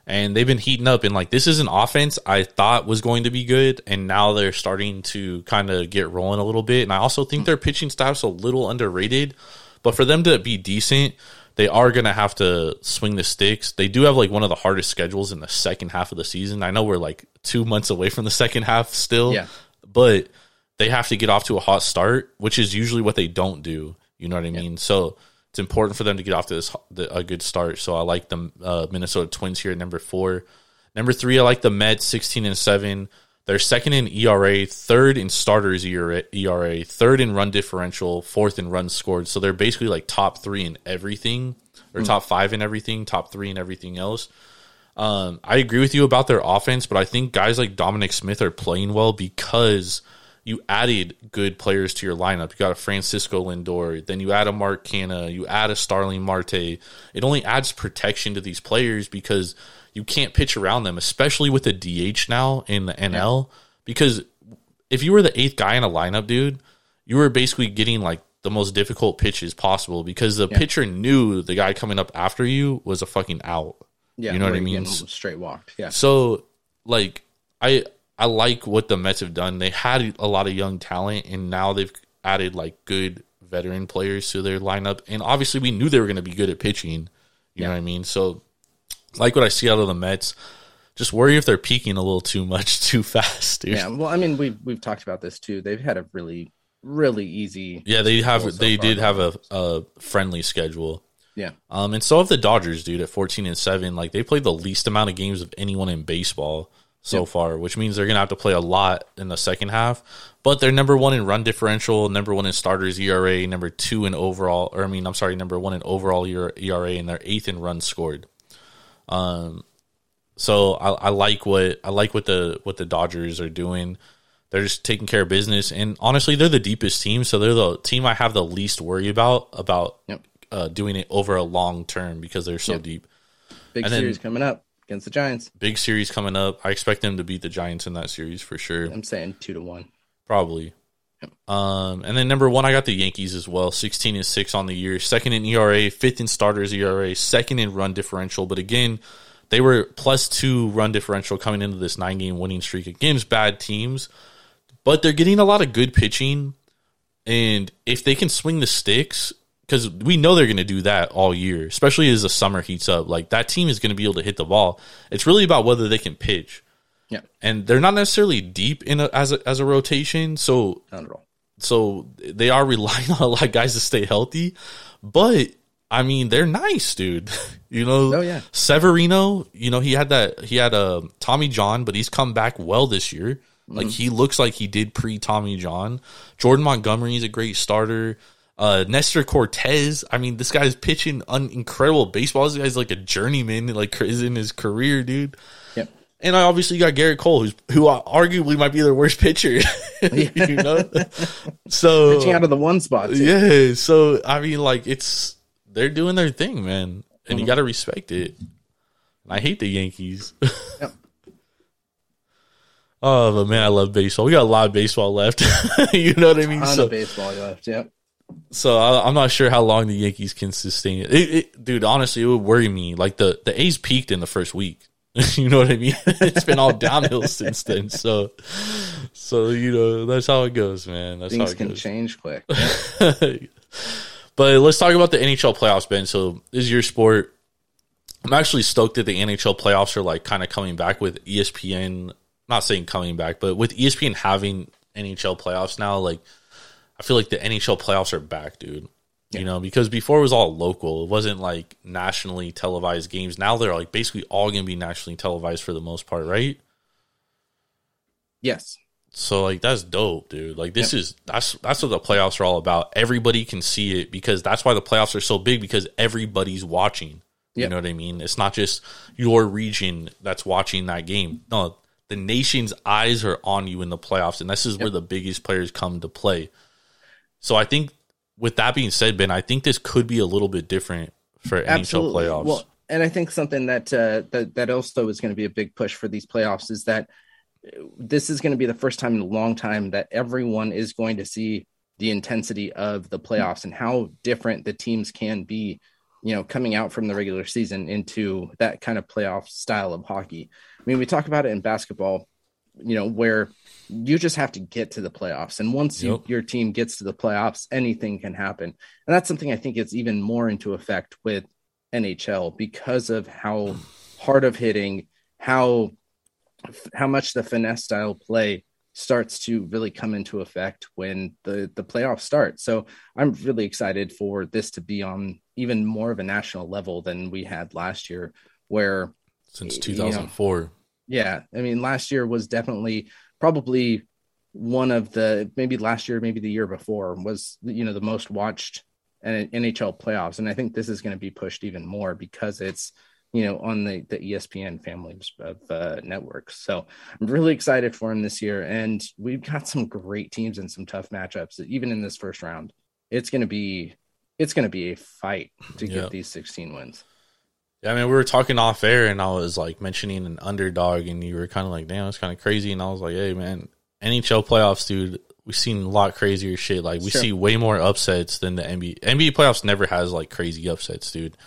and they've been heating up. And like this is an offense I thought was going to be good. And now they're starting to kind of get rolling a little bit. And I also think their pitching staff's a little underrated. But for them to be decent they are going to have to swing the sticks. They do have like one of the hardest schedules in the second half of the season. I know we're like 2 months away from the second half still. Yeah. But they have to get off to a hot start, which is usually what they don't do. You know what I mean? So it's important for them to get off to this a good start. So I like the uh, Minnesota Twins here at number four. Number three, I like the Mets, sixteen and seven. They're second in ERA, third in starters ERA, ERA, third in run differential, fourth in runs scored. So they're basically like top three in everything, or top five in everything, top three in everything else. Um, I agree with you about their offense, but I think guys like Dominic Smith are playing well because you added good players to your lineup. You got a Francisco Lindor, then you add a Mark Canha, you add a Starling Marte. It only adds protection to these players because you can't pitch around them, especially with the DH now in the NL. Because if you were the eighth guy in a lineup, dude, you were basically getting like the most difficult pitches possible because the pitcher knew the guy coming up after you was a fucking out. Yeah, you know what I mean. Straight walked. Yeah, So, like, I I like what the Mets have done. They had a lot of young talent, and now they've added like good veteran players to their lineup. And obviously, we knew they were going to be good at pitching. You know what I mean? So, like what I see out of the Mets. Just worry if they're peaking a little too much too fast, dude. yeah. Well, I mean, we've we've talked about this too. They've had a really really easy. Yeah, they have. so they did have a, a friendly schedule. Yeah, Um, and so have the Dodgers, dude, at fourteen and seven. Like they played the least amount of games of anyone in baseball so far, which means they're gonna have to play a lot in the second half. But they're number one in run differential, number one in starters ERA, number two in overall, or I mean, I'm sorry, number one in overall ERA, and they're eighth in runs scored. Um, so I, I like what I like what the what the Dodgers are doing. They're just taking care of business, and honestly, they're the deepest team, so they're the team I have the least worry about about Yep. uh, doing it over a long term because they're so Yep. deep. big And then- series coming up against the Giants. Big series coming up. I expect them to beat the Giants in that series for sure. I'm saying two to one. Probably. Um, and then number one, I got the Yankees as well. Sixteen and six on the year, second in ERA, fifth in starters ERA, second in run differential. But again, they were plus two run differential coming into this nine game winning streak against bad teams. But they're getting a lot of good pitching, and if they can swing the sticks, because we know they're going to do that all year, especially as the summer heats up. Like that team is going to be able to hit the ball. It's really about whether they can pitch Yeah, and they're not necessarily deep in a, as a, as a rotation. So not at all. so they are relying on a lot of guys to stay healthy. But I mean, they're nice, dude. you know, Oh, yeah. Severino. You know, he had that he had a Tommy John, but he's come back well this year. Like mm-hmm. he looks like he did pre Tommy John. Jordan Montgomery is a great starter. Uh, Nestor Cortes. I mean, this guy's pitching un- incredible baseball. This guy's like a journeyman, like is in his career, dude. Yep. And I obviously got Gerrit Cole, who's who arguably might be their worst pitcher. you know, so Pitching out of the one spot. too. yeah. So I mean, like it's they're doing their thing, man, and you got to respect it. I hate the Yankees. Yep. oh, but man, I love baseball. We got a lot of baseball left. you know what I mean? Ton So, of baseball left. Yep. So I, I'm not sure how long the Yankees can sustain it. It, it. Dude, honestly, it would worry me. Like the the A's peaked in the first week. you know what I mean? it's been all downhill since then. So, so you know that's how it goes, man. That's Things how it can goes. change quick. but let's talk about the NHL playoffs, Ben. So this is your sport. I'm actually stoked that the NHL playoffs are like kind of coming back with ESPN. Not saying coming back, but with ESPN having NHL playoffs now, like I feel like the NHL playoffs are back, dude. You know, because before it was all local. It wasn't like nationally televised games. Now they're like basically all going to be nationally televised for the most part, right? Yes. So like that's dope, dude. Like this is that's that's what the playoffs are all about. Everybody can see it because that's why the playoffs are so big because everybody's watching. You Yep. know what I mean? It's not just your region that's watching that game. No, the nation's eyes are on you in the playoffs, and this is where the biggest players come to play. So I think, with that being said, Ben, I think this could be a little bit different for NHL playoffs. Well, and I think something that uh, that that also is going to be a big push for these playoffs is that uh, this is going to be the first time in a long time that everyone is going to see the intensity of the playoffs and how different the teams can be, you know, coming out from the regular season into that kind of playoff style of hockey. I mean, we talk about it in basketball, you know, where you just have to get to the playoffs. And once you, your team gets to the playoffs, anything can happen. And that's something I think is even more into effect with NHL because of how hard of hitting, how how much the finesse style play starts to really come into effect when the the playoffs start. So I'm really excited for this to be on even more of a national level than we had last year, where since you know, 2004. Yeah, I mean, last year was definitely probably one of the maybe last year, maybe the year before was you know the most watched NHL playoffs, and I think this is going to be pushed even more because it's you know on the the ESPN family of uh, networks. So I'm really excited for him this year, and we've got some great teams and some tough matchups. Even in this first round, it's going to be it's going to be a fight to get these 16 wins. Yeah, I mean, we were talking off air, and I was like mentioning an underdog, and you were kind of like, "Damn, it's kind of crazy." And I was like, "Hey, man, NHL playoffs, dude. We've seen a lot crazier shit. Like, we Sure. see way more upsets than the NBA. NBA playoffs never has like crazy upsets, dude,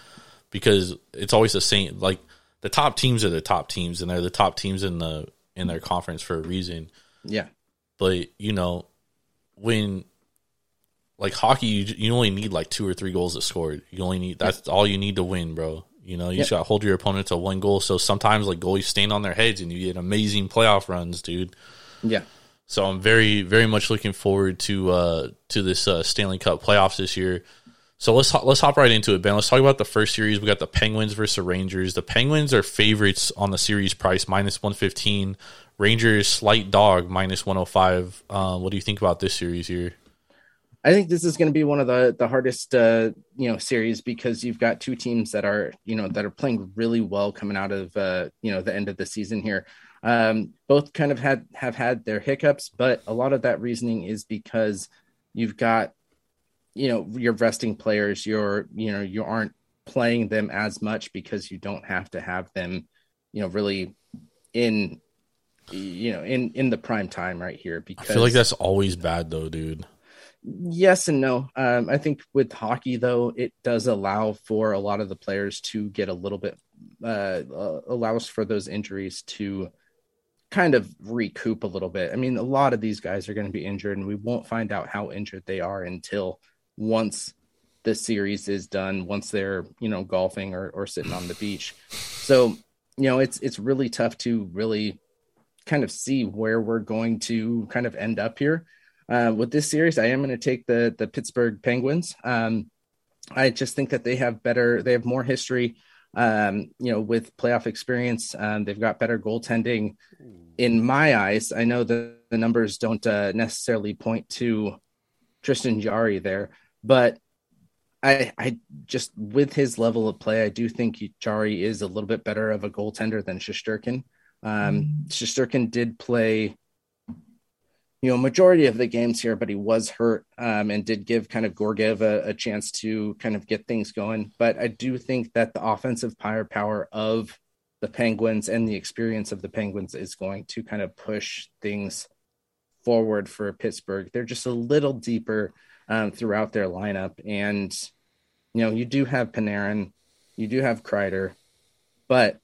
because it's always the same. Like, the top teams are the top teams, and they're the top teams in the in their conference for a reason. Yeah, But you know, when like hockey, you, you only need like two or three goals to score. You only need that's all you need to win, bro. You know, you just got to hold your opponent to one goal. So sometimes like goalies stand on their heads, and you get amazing playoff runs, dude. yeah. So I'm very, very much looking forward to uh to this uh, Stanley Cup playoffs this year. So let's let's hop right into it, Ben. Let's talk about the first series. We got the Penguins versus the Rangers. The Penguins are favorites on the series price, minus one fifteen. Rangers slight dog, minus one hundred five. Uh, what do you think about this series here? I think this is going to be one of the the hardest uh, you know series because you've got two teams that are you know that are playing really well coming out of uh, you know the end of the season here. Um, both kind of had have had their hiccups, but a lot of that reasoning is because you've got you know your resting players. You're you know you aren't playing them as much because you don't have to have them you know really in you know in in the prime time right here because I feel like that's always bad though, dude. Yes and no. Um, I think with hockey, though, it does allow for a lot of the players to get a little bit, uh, uh, allows for those injuries to kind of recoup a little bit. I mean, a lot of these guys are going to be injured, and we won't find out how injured they are until once the series is done, once they're, you know, golfing or, or sitting on the beach. So, you know, it's, it's really tough to really kind of see where we're going to kind of end up here. Uh, with this series, I am going to take the the Pittsburgh Penguins. Um, I just think that they have better, they have more history, um, you know, with playoff experience. Um, they've got better goaltending. In my eyes, I know the, the numbers don't uh, necessarily point to Tristan Jarry there, but I, I just with his level of play, I do think Jari is a little bit better of a goaltender than Shesterkin. Um, Shesterkin did play you know, majority of the games here, but he was hurt um, and did give kind of Georgiev a, a chance to kind of get things going. But I do think that the offensive firepower of the Penguins and the experience of the Penguins is going to kind of push things forward for Pittsburgh. They're just a little deeper um, throughout their lineup. And, you know, you do have Panarin, you do have Kreider, but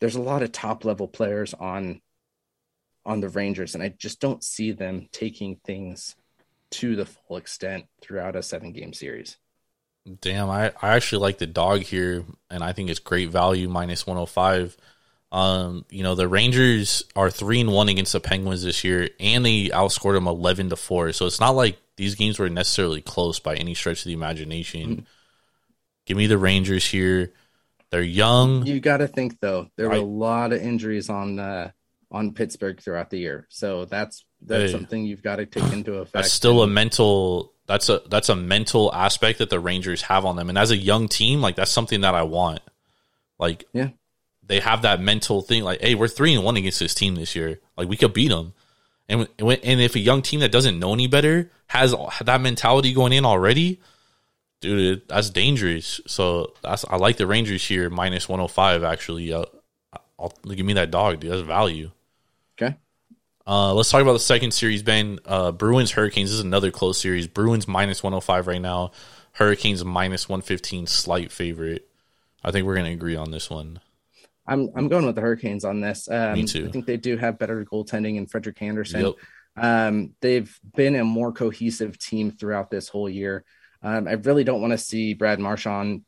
there's a lot of top level players on on the Rangers, and I just don't see them taking things to the full extent throughout a seven game series. Damn, I, I actually like the dog here, and I think it's great value minus one hundred five. Um, you know the Rangers are three and one against the Penguins this year, and they outscored them eleven to four. So it's not like these games were necessarily close by any stretch of the imagination. Give me the Rangers here. They're young. You got to think though, there were I- a lot of injuries on uh, on Pittsburgh throughout the year. So that's that's Hey. something you've got to take into effect. That's still a mental. That's a that's a mental aspect that the Rangers have on them, and as a young team, like that's something that I want. Like, Yeah. they have that mental thing. Like, hey, we're three and one against this team this year. Like, we could beat them. And and if a young team that doesn't know any better has that mentality going in already, dude, that's dangerous. So that's I like the Rangers here minus one hundred five. Actually, uh, I'll give me that dog, dude. That's value. Uh, let's talk about the second series, Ben. Uh, Bruins Hurricanes this is another close series. Bruins minus 105 right now. Hurricanes minus 115, slight favorite. I think we're going to agree on this one. I'm I'm going with the Hurricanes on this. Um, Me too. I think they do have better goaltending in Frederik Andersen. Yep. Um, they've been a more cohesive team throughout this whole year. Um, I really don't want to see Brad Marchand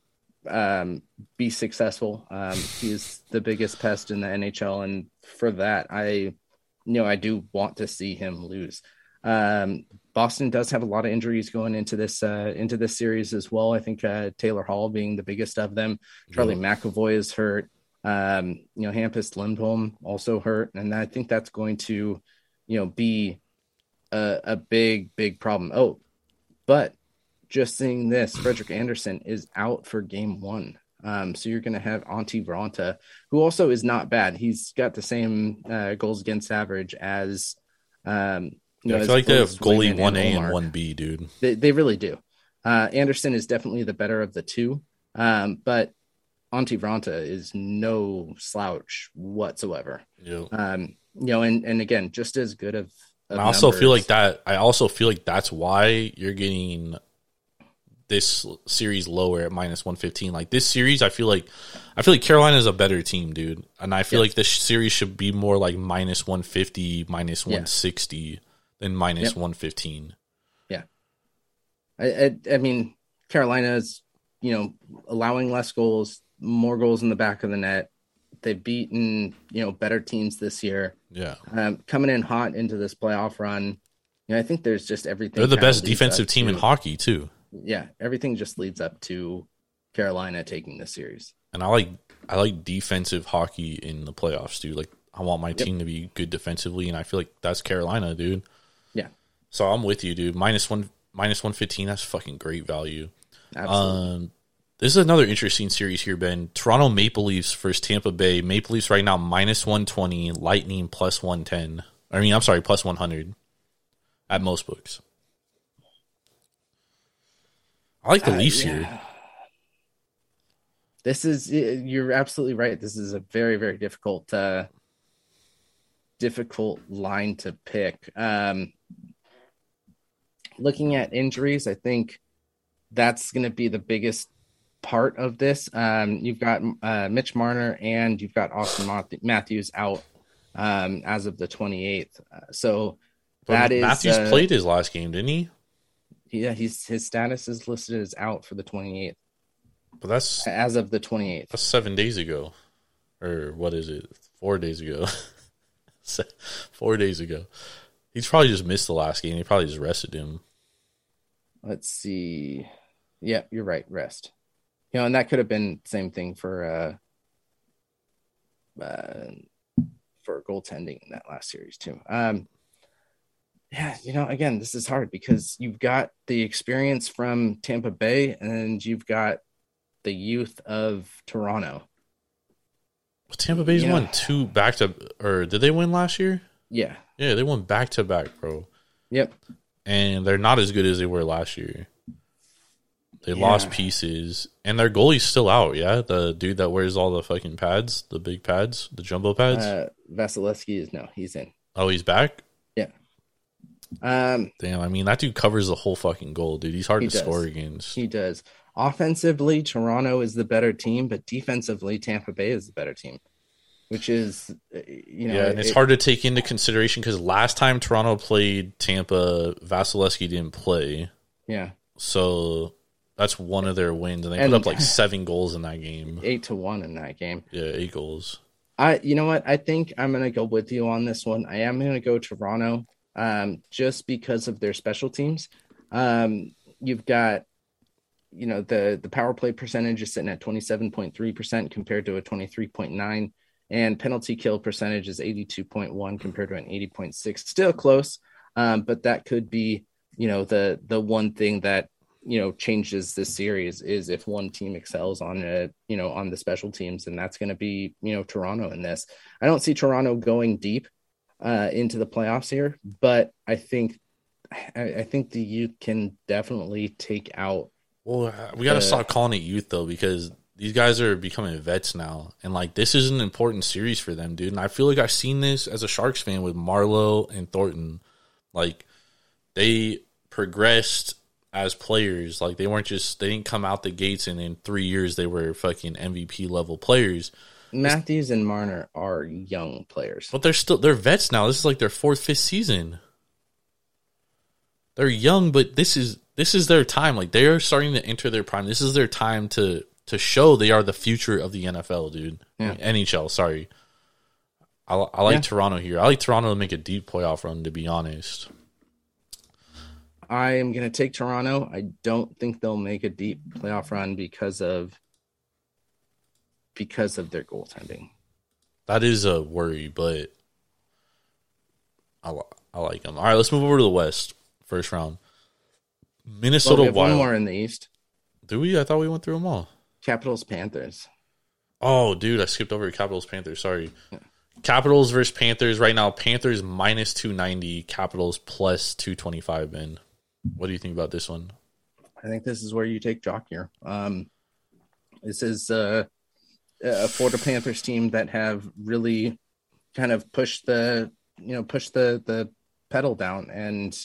um, be successful. Um, he's the biggest pest in the NHL, and for that, I, you know, I do want to see him lose. Um, Boston does have a lot of injuries going into this uh, into this series as well. I think uh, Taylor Hall being the biggest of them. Charlie McAvoy is hurt. Um, you know, Hampus Lindholm also hurt, and I think that's going to, you know, be a, a big, big problem. Oh, but just seeing this, Frederik Andersen is out for game one. Um, so you're going to have Antti Raanta, who also is not bad. He's got the same uh, goals against average as, um, you Yeah, know, I feel like they have goalie 1A and 1B, dude. They, they really do. Uh, Andersen is definitely the better of the two, um, but Antti Raanta is no slouch whatsoever. Yep. Um, you know, and and again, just as good of. of I also feel like that. I also feel like that's why you're getting this series lower at minus one fifteen. Like this series, I feel like I feel like Carolina is a better team, dude. And I feel Yes. like this series should be more like minus one fifty, minus Yeah. one sixty than minus Yep. one fifteen. I, I, I mean, Carolina is, you know, allowing less goals, more goals in the back of the net. They've beaten, you know, better teams this year. Yeah, Um, coming in hot into this playoff run, you know, I think there's just everything. they're the best defensive team in hockey too. Yeah, everything just leads up to Carolina taking the series. And I like I like defensive hockey in the playoffs, dude. Like I want my team to be good defensively, and I feel like that's Carolina, dude. Yeah, So I'm with you, dude. Minus one, minus one fifteen. That's fucking great value. absolutely. Um, this is another interesting series here, Ben. Toronto Maple Leafs versus Tampa Bay. Maple Leafs right now minus one twenty. Lightning plus one ten. I mean, I'm sorry, plus one hundred at most books. I like the Uh, Leafs yeah. here. this is you're absolutely right. This is a very very difficult uh difficult line to pick. Um looking at injuries, I think that's going to be the biggest part of this. Um you've got uh Mitch Marner and you've got Auston Matthews out um as of the 28th. Uh, so But that is Matthews uh, played his last game, didn't he? Yeah, he's his status is listed as out for the 28th But that's as of the 28th. that's seven days ago, or what is it? Four days ago. Four days ago. He's probably just missed the last game. He probably just rested him. let's see. Yeah, you're right. Rest. You know, and that could have been same thing for uh, uh for goaltending in that last series too. Um yeah, you know, again, this is hard because you've got the experience from Tampa Bay and you've got the youth of Toronto. But Tampa Bay's You know- won two back to, or did they win last year? Yeah. Yeah, they won back to back, bro. Yep. And they're not as good as they were last year. They Yeah. lost pieces, and their goalie's still out. Yeah, the dude that wears all the fucking pads, the big pads, the jumbo pads. Uh Vasilevskiy is no, he's in. oh, he's back. Um Damn, I mean that dude covers the whole fucking goal, dude. He's hard He to does. score against. He does. Offensively, Toronto is the better team, but defensively, Tampa Bay is the better team, which is, uh, you know, yeah, and it's it- hard to take into consideration because last time Toronto played Tampa, Vasilevskiy didn't play, Yeah, so that's one of their wins, and they And- put up like seven goals in that game. eight to one in that game. Yeah, eight goals. I, you know what? I think I'm gonna go with you on this one. I am gonna go Toronto, um, just because of their special teams. Um, you've got, you know, the the power play percentage is sitting at 27.3 percent compared to a 23.9 and penalty kill percentage is 82.1 compared to an 80.6. Still close, um, but that could be, you know, the the one thing that you know changes this series is if one team excels on a you know on the special teams, and that's going to be you know Toronto in this. I don't see Toronto going deep uh, into the playoffs here, but I think I, I think the youth can definitely take out. Well, we got to Uh, stop calling it youth though, because these guys are becoming vets now, and like this is an important series for them, dude. And I feel like I've seen this as a Sharks fan with Marleau and Thornton. Like they progressed as players. Like they weren't just they didn't come out the gates and in three years they were fucking MVP level players. Matthews and Marner are young players. But they're still they're vets now. This is like their fourth, fifth season. They're young, but this is this is their time. Like they are starting to enter their prime. This is their time to to show they are the future of the NFL, dude. Yeah. NHL. Sorry, I, I like Yeah. Toronto here. I like Toronto to make a deep playoff run. To be honest, I am going to take Toronto. I don't think they'll make a deep playoff run because of because of their goaltending. that is a worry, but I I like them. All right, let's move over to the West. First round, Well, Minnesota we have one more in the East. Do we? I thought we went through them all. Capitals Panthers. Oh, dude, I skipped over Capitals Panthers. Sorry. Capitals versus Panthers right now. Panthers minus two ninety. Capitals plus two twenty five. Ben, what do you think about this one? I think this is where you take Jock here. Um, this is uh, a Florida Panthers team that have really kind of pushed the you know pushed the the pedal down, and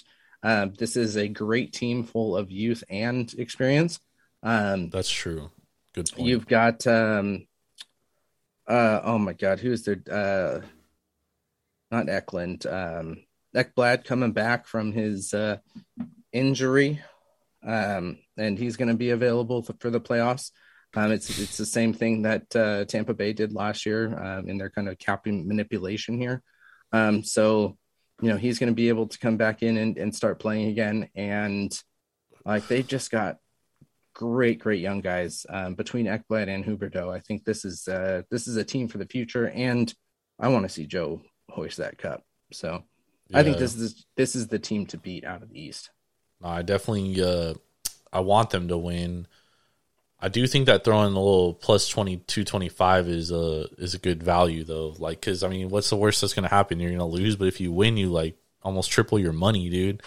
uh, this is a great team full of youth and experience. Um, That's true. Good point. You've got um uh oh my god, who's their uh not Eklund, um Ekblad coming back from his uh injury. Um and he's gonna be available for the playoffs. Um it's it's the same thing that uh Tampa Bay did last year um in their kind of capping manipulation here. Um so you know he's gonna be able to come back in and, and start playing again and like they just got great, great young guys um, between Ekblad and Huberdeau. I think this is uh, this is a team for the future, and I want to see Joe hoist that cup. So I think this is this is the team to beat out of the East. No, I definitely uh I want them to win. I do think that throwing a little plus 22 25 is a is a good value though. Like cuz I mean, what's the worst that's to happen? You're to lose, but if you win, you like almost triple your money, dude.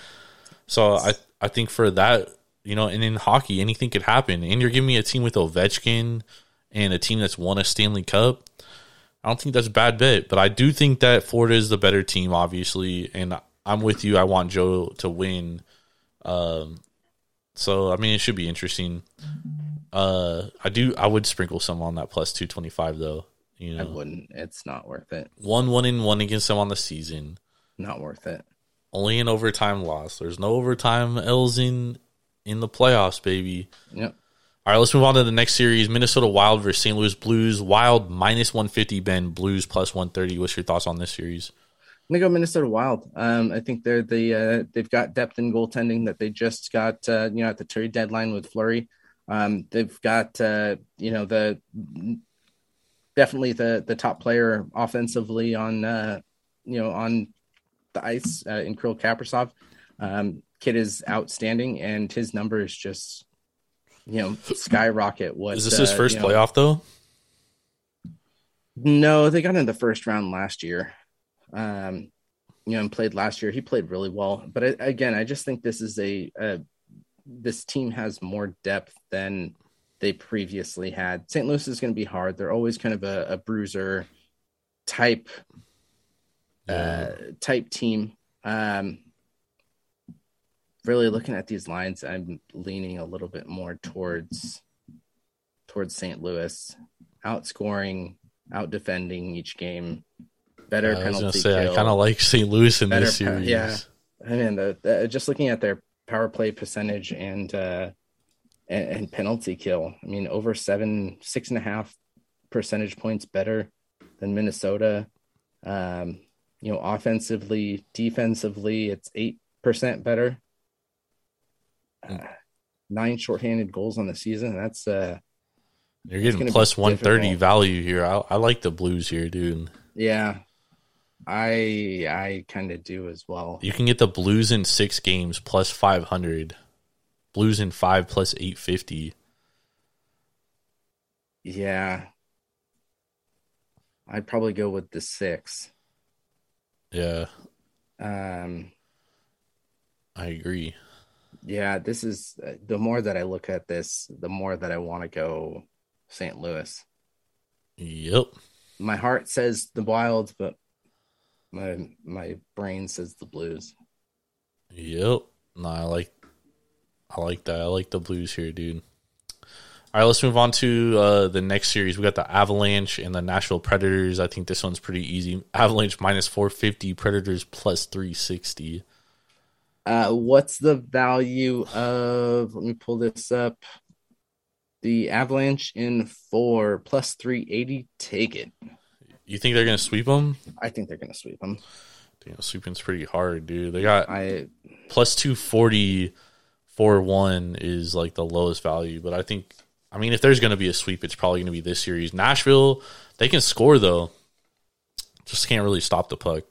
So I I think for that, you know, and in hockey anything could happen. And you're giving me a team with Ovechkin and a team that's won a Stanley Cup. I don't think that's a bad bet, but I do think that Florida is the better team obviously, and I'm with you. I want Joe to win. Um, so I mean, it should be interesting. Uh, I do. I would sprinkle some on that plus two twenty five though. You know, I wouldn't. It's not worth it. one one in one against them on the season. Not worth it. Only an overtime loss. There's no overtime L's in in the playoffs, baby. Yep. All right, let's move on to the next series: Minnesota Wild versus St. Louis Blues. Wild minus one fifty. Ben Blues plus one thirty. What's your thoughts on this series? I'm gonna go Minnesota Wild. Um, I think they're the uh, they've got depth in goaltending that they just got uh, you know at the trade deadline with Fleury. Um, they've got uh, you know the definitely the the top player offensively on uh, you know on the ice uh, in Kirill Kaprizov. Um, kid is outstanding, and his numbers just you know skyrocket. What Is this his uh, first you know- playoff though? no, they got in the first round last year. Um, you know, and played last year. He played really well, but I, again, I just think this is a, a this team has more depth than they previously had. St. Louis is going to be hard. They're always kind of a, a bruiser type uh, type team. Um, really looking at these lines, I'm leaning a little bit more towards towards St. Louis, outscoring, out defending each game, better I was penalty gonna say kill. I kind of like St. Louis in this series. yeah. I mean, the, the just looking at their power play percentage and uh, and, and penalty kill. I mean, over seven, six and a half percentage points better than Minnesota. Um, you know, offensively, defensively, it's eight percent better. Uh, nine shorthanded goals on the season. That's uh, You're getting plus one thirty value here. I, I like the Blues here, dude. Yeah, I I kind of do as well. You can get the Blues in six games plus five hundred. Blues in five plus eight fifty. Yeah, I'd probably go with the six. Yeah, Um, I agree. yeah, this is uh, the more that I look at this, the more that I want to go St. Louis. Yep. My heart says the Wild, but my my brain says the Blues. Yep. No, I like I like that. I like the Blues here, dude. All right, let's move on to uh, the next series. We got the Avalanche and the Nashville Predators. I think this one's pretty easy. Avalanche minus 450, Predators plus 360. Uh, what's the value of? Let me pull this up. The Avalanche in four plus three eighty. Take it. You think they're going to sweep them? I think they're gonna sweep them. Damn, sweeping's pretty hard, dude. They got I plus 240 for one is like the lowest value, but I think I mean if there's going to be a sweep it's probably going to be this series. Nashville, they can score though. Just can't really stop the puck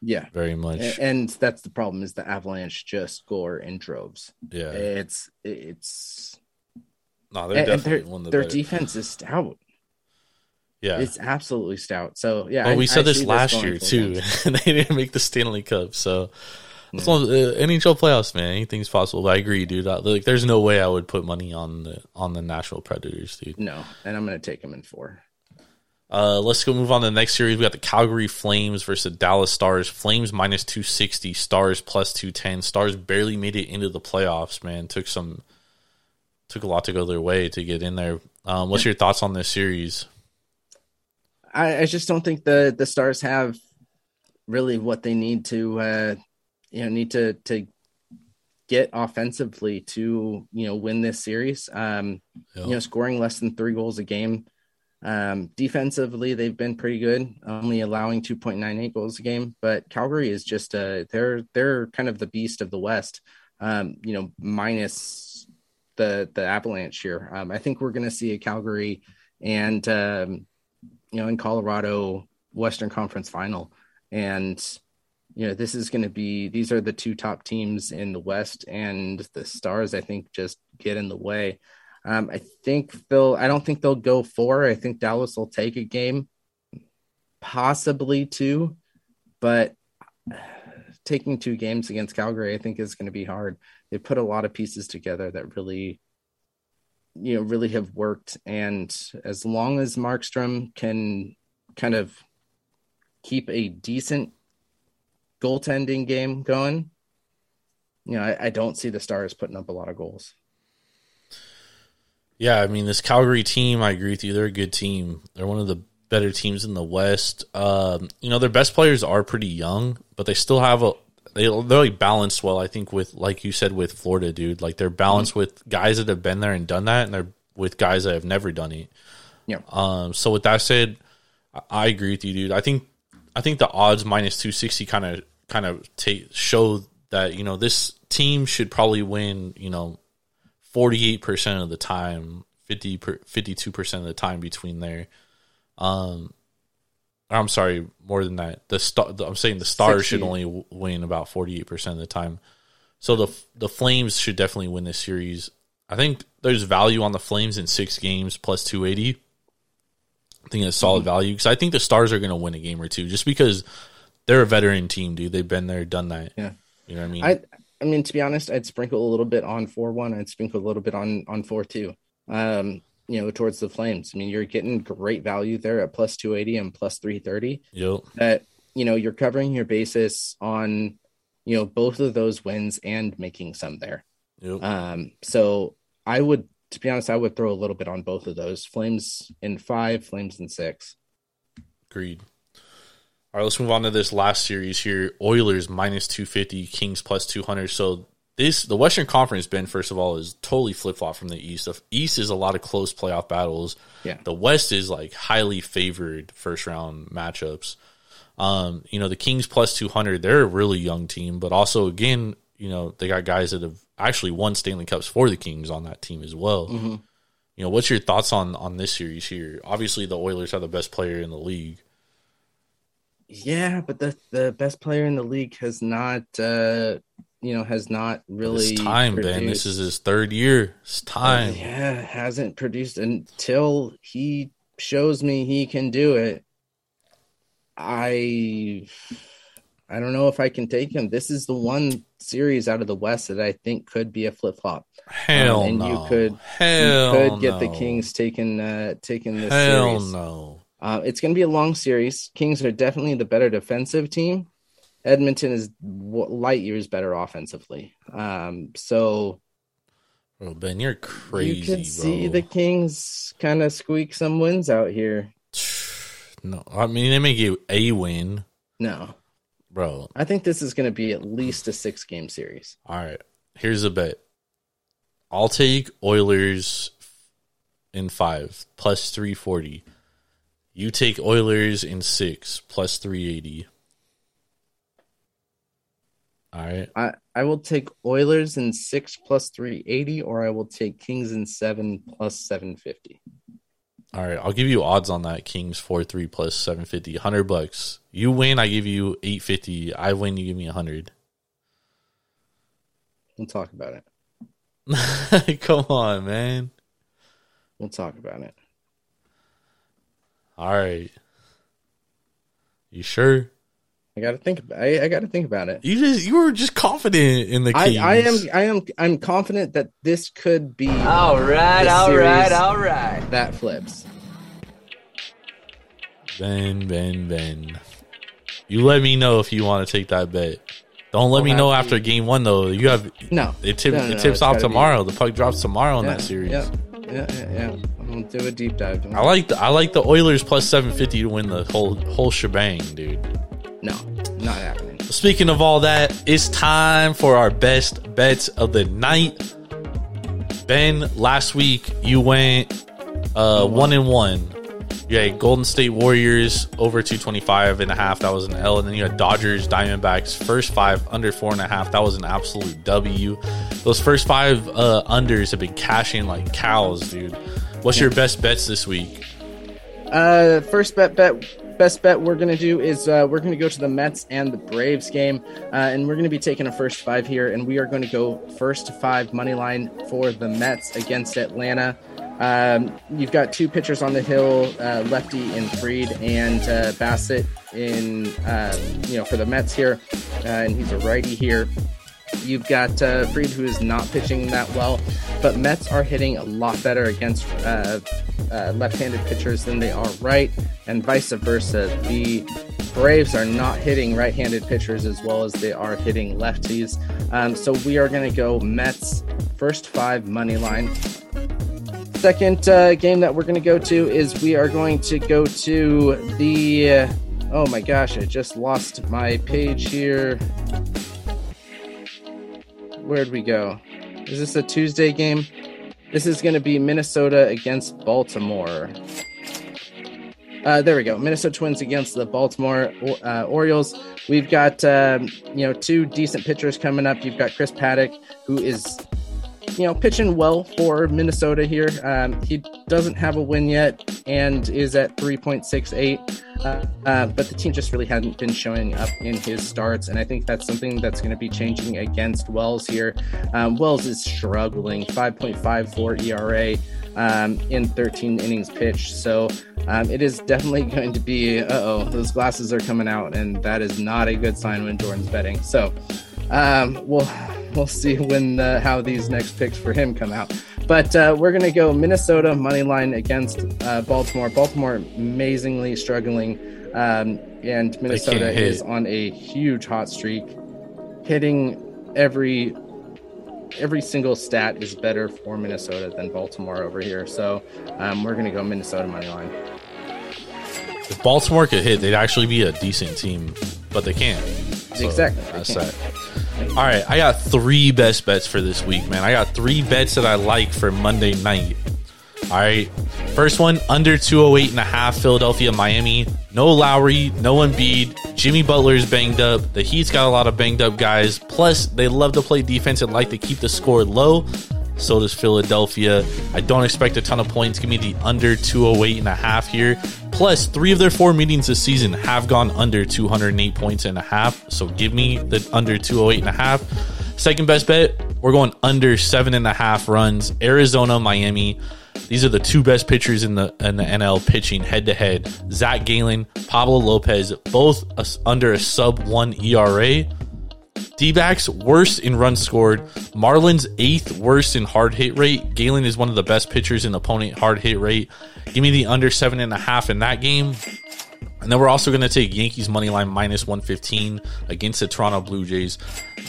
yeah, very much. And that's the problem is the Avalanche just score in droves. yeah. It's it's No, they're and definitely their, one of the their defense is stout. Yeah. It's absolutely stout. So yeah, well, I- we I said this last going year too, and they didn't make the Stanley Cup. So one of the, uh, NHL playoffs, man. Anything's possible. But I agree, dude. I, like, there's no way I would put money on the on the Nashville Predators, dude. No, and I'm gonna take them in four. Uh, let's go move on to the next series. We got the Calgary Flames versus the Dallas Stars. Flames minus 260, Stars plus 210. Stars barely made it into the playoffs, man. Took some, took a lot to go their way to get in there. Um, what's your thoughts on this series? I, I just don't think the the Stars have really what they need to uh you know need to to get offensively to you know win this series. Um Yeah. you know scoring less than 3 goals a game. Um defensively they've been pretty good, only allowing 2.98 goals a game, but Calgary is just uh they're they're kind of the beast of the West. Um you know minus the the Avalanche here. Um I think we're going to see a Calgary and um you know, in Colorado Western Conference final. And, you know, this is going to be, these are the two top teams in the West, and the Stars, I think, just get in the way. Um, I think they'll, I don't think they'll go four. I think Dallas will take a game, possibly two, but taking two games against Calgary, I think, is going to be hard. They put a lot of pieces together that really you know really have worked and as long as Markstrom can kind of keep a decent goaltending game going you know I, I don't see the stars putting up a lot of goals Yeah, I mean this Calgary team, I agree with you. They're a good team. They're one of the better teams in the West. Um, you know, their best players are pretty young, but they still have a they they're like balanced well. I think with like you said with Florida, dude, like they're balanced with guys that have been there and done that, and they're with guys that have never done it. Yeah. Um. So with that said, I, agree with you, dude. I think I think the odds minus two sixty kind of kind of take show that you know this team should probably win. You know, 48% of the time, 50 52% of the time between there. Um I'm sorry, more than that. The star, the, I'm saying the Stars 60. should only win about 48% of the time. So the the Flames should definitely win this series. I think there's value on the Flames in 6 games plus 280. I think it's solid value because I think the Stars are going to win a game or two just because they're a veteran team, dude. They've been there, done that. Yeah. You know what I mean? I I mean to be honest, I'd sprinkle a little bit on four one. I'd sprinkle a little bit on on four two. Um, you know, towards the Flames. I mean, you're getting great value there at plus two eighty and plus three thirty. yep. That you know you're covering your basis on you know both of those wins and making some there. Yep. Um, so I would, to be honest, I would throw a little bit on both of those. Flames in five, Flames in six. Agreed. All right, let's move on to this last series here. Oilers minus 250, Kings plus 200. So this the Western Conference, Ben, first of all, is totally flip flop from the East. The East is a lot of close playoff battles. Yeah. The West is like highly favored first round matchups. Um, you know, the Kings plus 200, they're a really young team, but also, again, you know, they got guys that have actually won Stanley Cups for the Kings on that team as well. You know, what's your thoughts on on this series here? Obviously, the Oilers are the best player in the league. Yeah, but the the best player in the league has not, uh, you know, has not really. It's time, Ben. This is his third year. It's time. Yeah, hasn't produced until he shows me he can do it. I, I don't know if I can take him. This is the one series out of the West that I think could be a flip flop. Hell Um, and no. you could Hell you could get the. Kings taken uh taking this Hell series. no. Uh, it's going to be a long series. Kings are definitely the better defensive team. Edmonton is light years better offensively. Um, so Bro, Ben, you're crazy, you could see bro. the Kings kind of squeak some wins out here. No, I mean they may get a win, No, bro. I think this is going to be at least a six game series. All right, here's a bet. I'll take Oilers in five plus three forty. You take Oilers in six plus three eighty. All right, I, I will take Oilers in six plus 380, or I will take Kings in seven plus 750. all right. I'll give you odds on that. Kings four three plus seven fifty. Hundred bucks. You win, I give you eight fifty. I win, you give me a hundred. We'll talk about it. Come on, man. We'll talk about it. All right. You sure? I got to think. About, I, I got to think about it. You just you were just confident in the I, Kings. I am I am I'm confident that this could be All right. All right. All right. that flips. Ben, Ben, Ben. You let me know if you want to take that bet. Don't let We'll me know to- after game one though. You have No, it, tip, No, no, it tips off gotta be- tomorrow. The puck drops tomorrow in that series. Yeah, yeah, yeah, yeah. I'm gonna do a deep dive. I like the I like the Oilers plus seven fifty to win the whole whole shebang, dude. No, not happening. Speaking of all that, it's time for our best bets of the night. Ben, last week you went uh, one and one. You had Golden State Warriors over 225 and a half. That was an L. And then you had Dodgers, Diamondbacks, first five under four and a half. That was an absolute W. Those first five uh, unders have been cashing like cows, dude. What's your best bets this week? Uh, first bet, bet, best bet we're gonna do is uh, we're gonna go to the Mets and the Braves game, uh, and we're gonna be taking a first five here, and we are going to go first five money line for the Mets against Atlanta. Um, you've got two pitchers on the hill, uh, lefty in Fried and uh, Bassitt in uh, you know for the Mets here, uh, and he's a righty here. You've got uh, Fried, who is not pitching that well, but Mets are hitting a lot better against uh, uh, left-handed pitchers than they are right, and vice versa. The Braves are not hitting right-handed pitchers as well as they are hitting lefties. Um, so we are going to go Mets first five money line. Second uh, game that we're going to go to is we are going to go to the. Uh, oh my gosh! I just lost my page here. Where'd we go? Is this a Tuesday game? This is going to be Minnesota against Baltimore. Uh, there we go. Minnesota Twins against the Baltimore uh, Orioles. We've got um, you know two decent pitchers coming up. You've got Chris Paddack, who is you know pitching well for Minnesota here. Um, he doesn't have a win yet and is at 3.68. Uh, uh, but the team just really hasn't been showing up in his starts, and I think that's something that's going to be changing against Wells here. Um, Wells is struggling, 5.54 ERA um, in 13 innings pitched, so um, it is definitely going to be. Uh oh, those glasses are coming out, and that is not a good sign when Jordan's betting. So um, we'll we'll see when uh, how these next picks for him come out. But uh, we're gonna go Minnesota money line against uh, Baltimore. Baltimore amazingly struggling, um, and Minnesota is on a huge hot streak, hitting every every single stat is better for Minnesota than Baltimore over here. So um, we're gonna go Minnesota money line. If Baltimore could hit, they'd actually be a decent team, but they can't. So Exactly, they That's can't. All right, I got three best bets for this week, man. I got three bets that I like for Monday night. All right. First one, under 208 and a half, Philadelphia, Miami. No Lowry, no Embiid. Jimmy Butler's banged up. The Heat's got a lot of banged up guys. Plus, they love to play defense and like to keep the score low. So does Philadelphia. I don't expect a ton of points. Give me the under 208 and a half here. Plus, three of their four meetings this season have gone under 208 points and a half. So give me the under 208 and a half. Second best bet, we're going under seven and a half runs. Arizona, Miami. These are the two best pitchers in the in the NL pitching head to head. Zac Gallen, Pablo Lopez, both under a sub one ERA. D backs worst in runs scored. Marlins eighth worst in hard hit rate. Gallen is one of the best pitchers in opponent hard hit rate. Give me the under seven and a half in that game. And then we're also going to take Yankees money line minus 115 against the Toronto Blue Jays.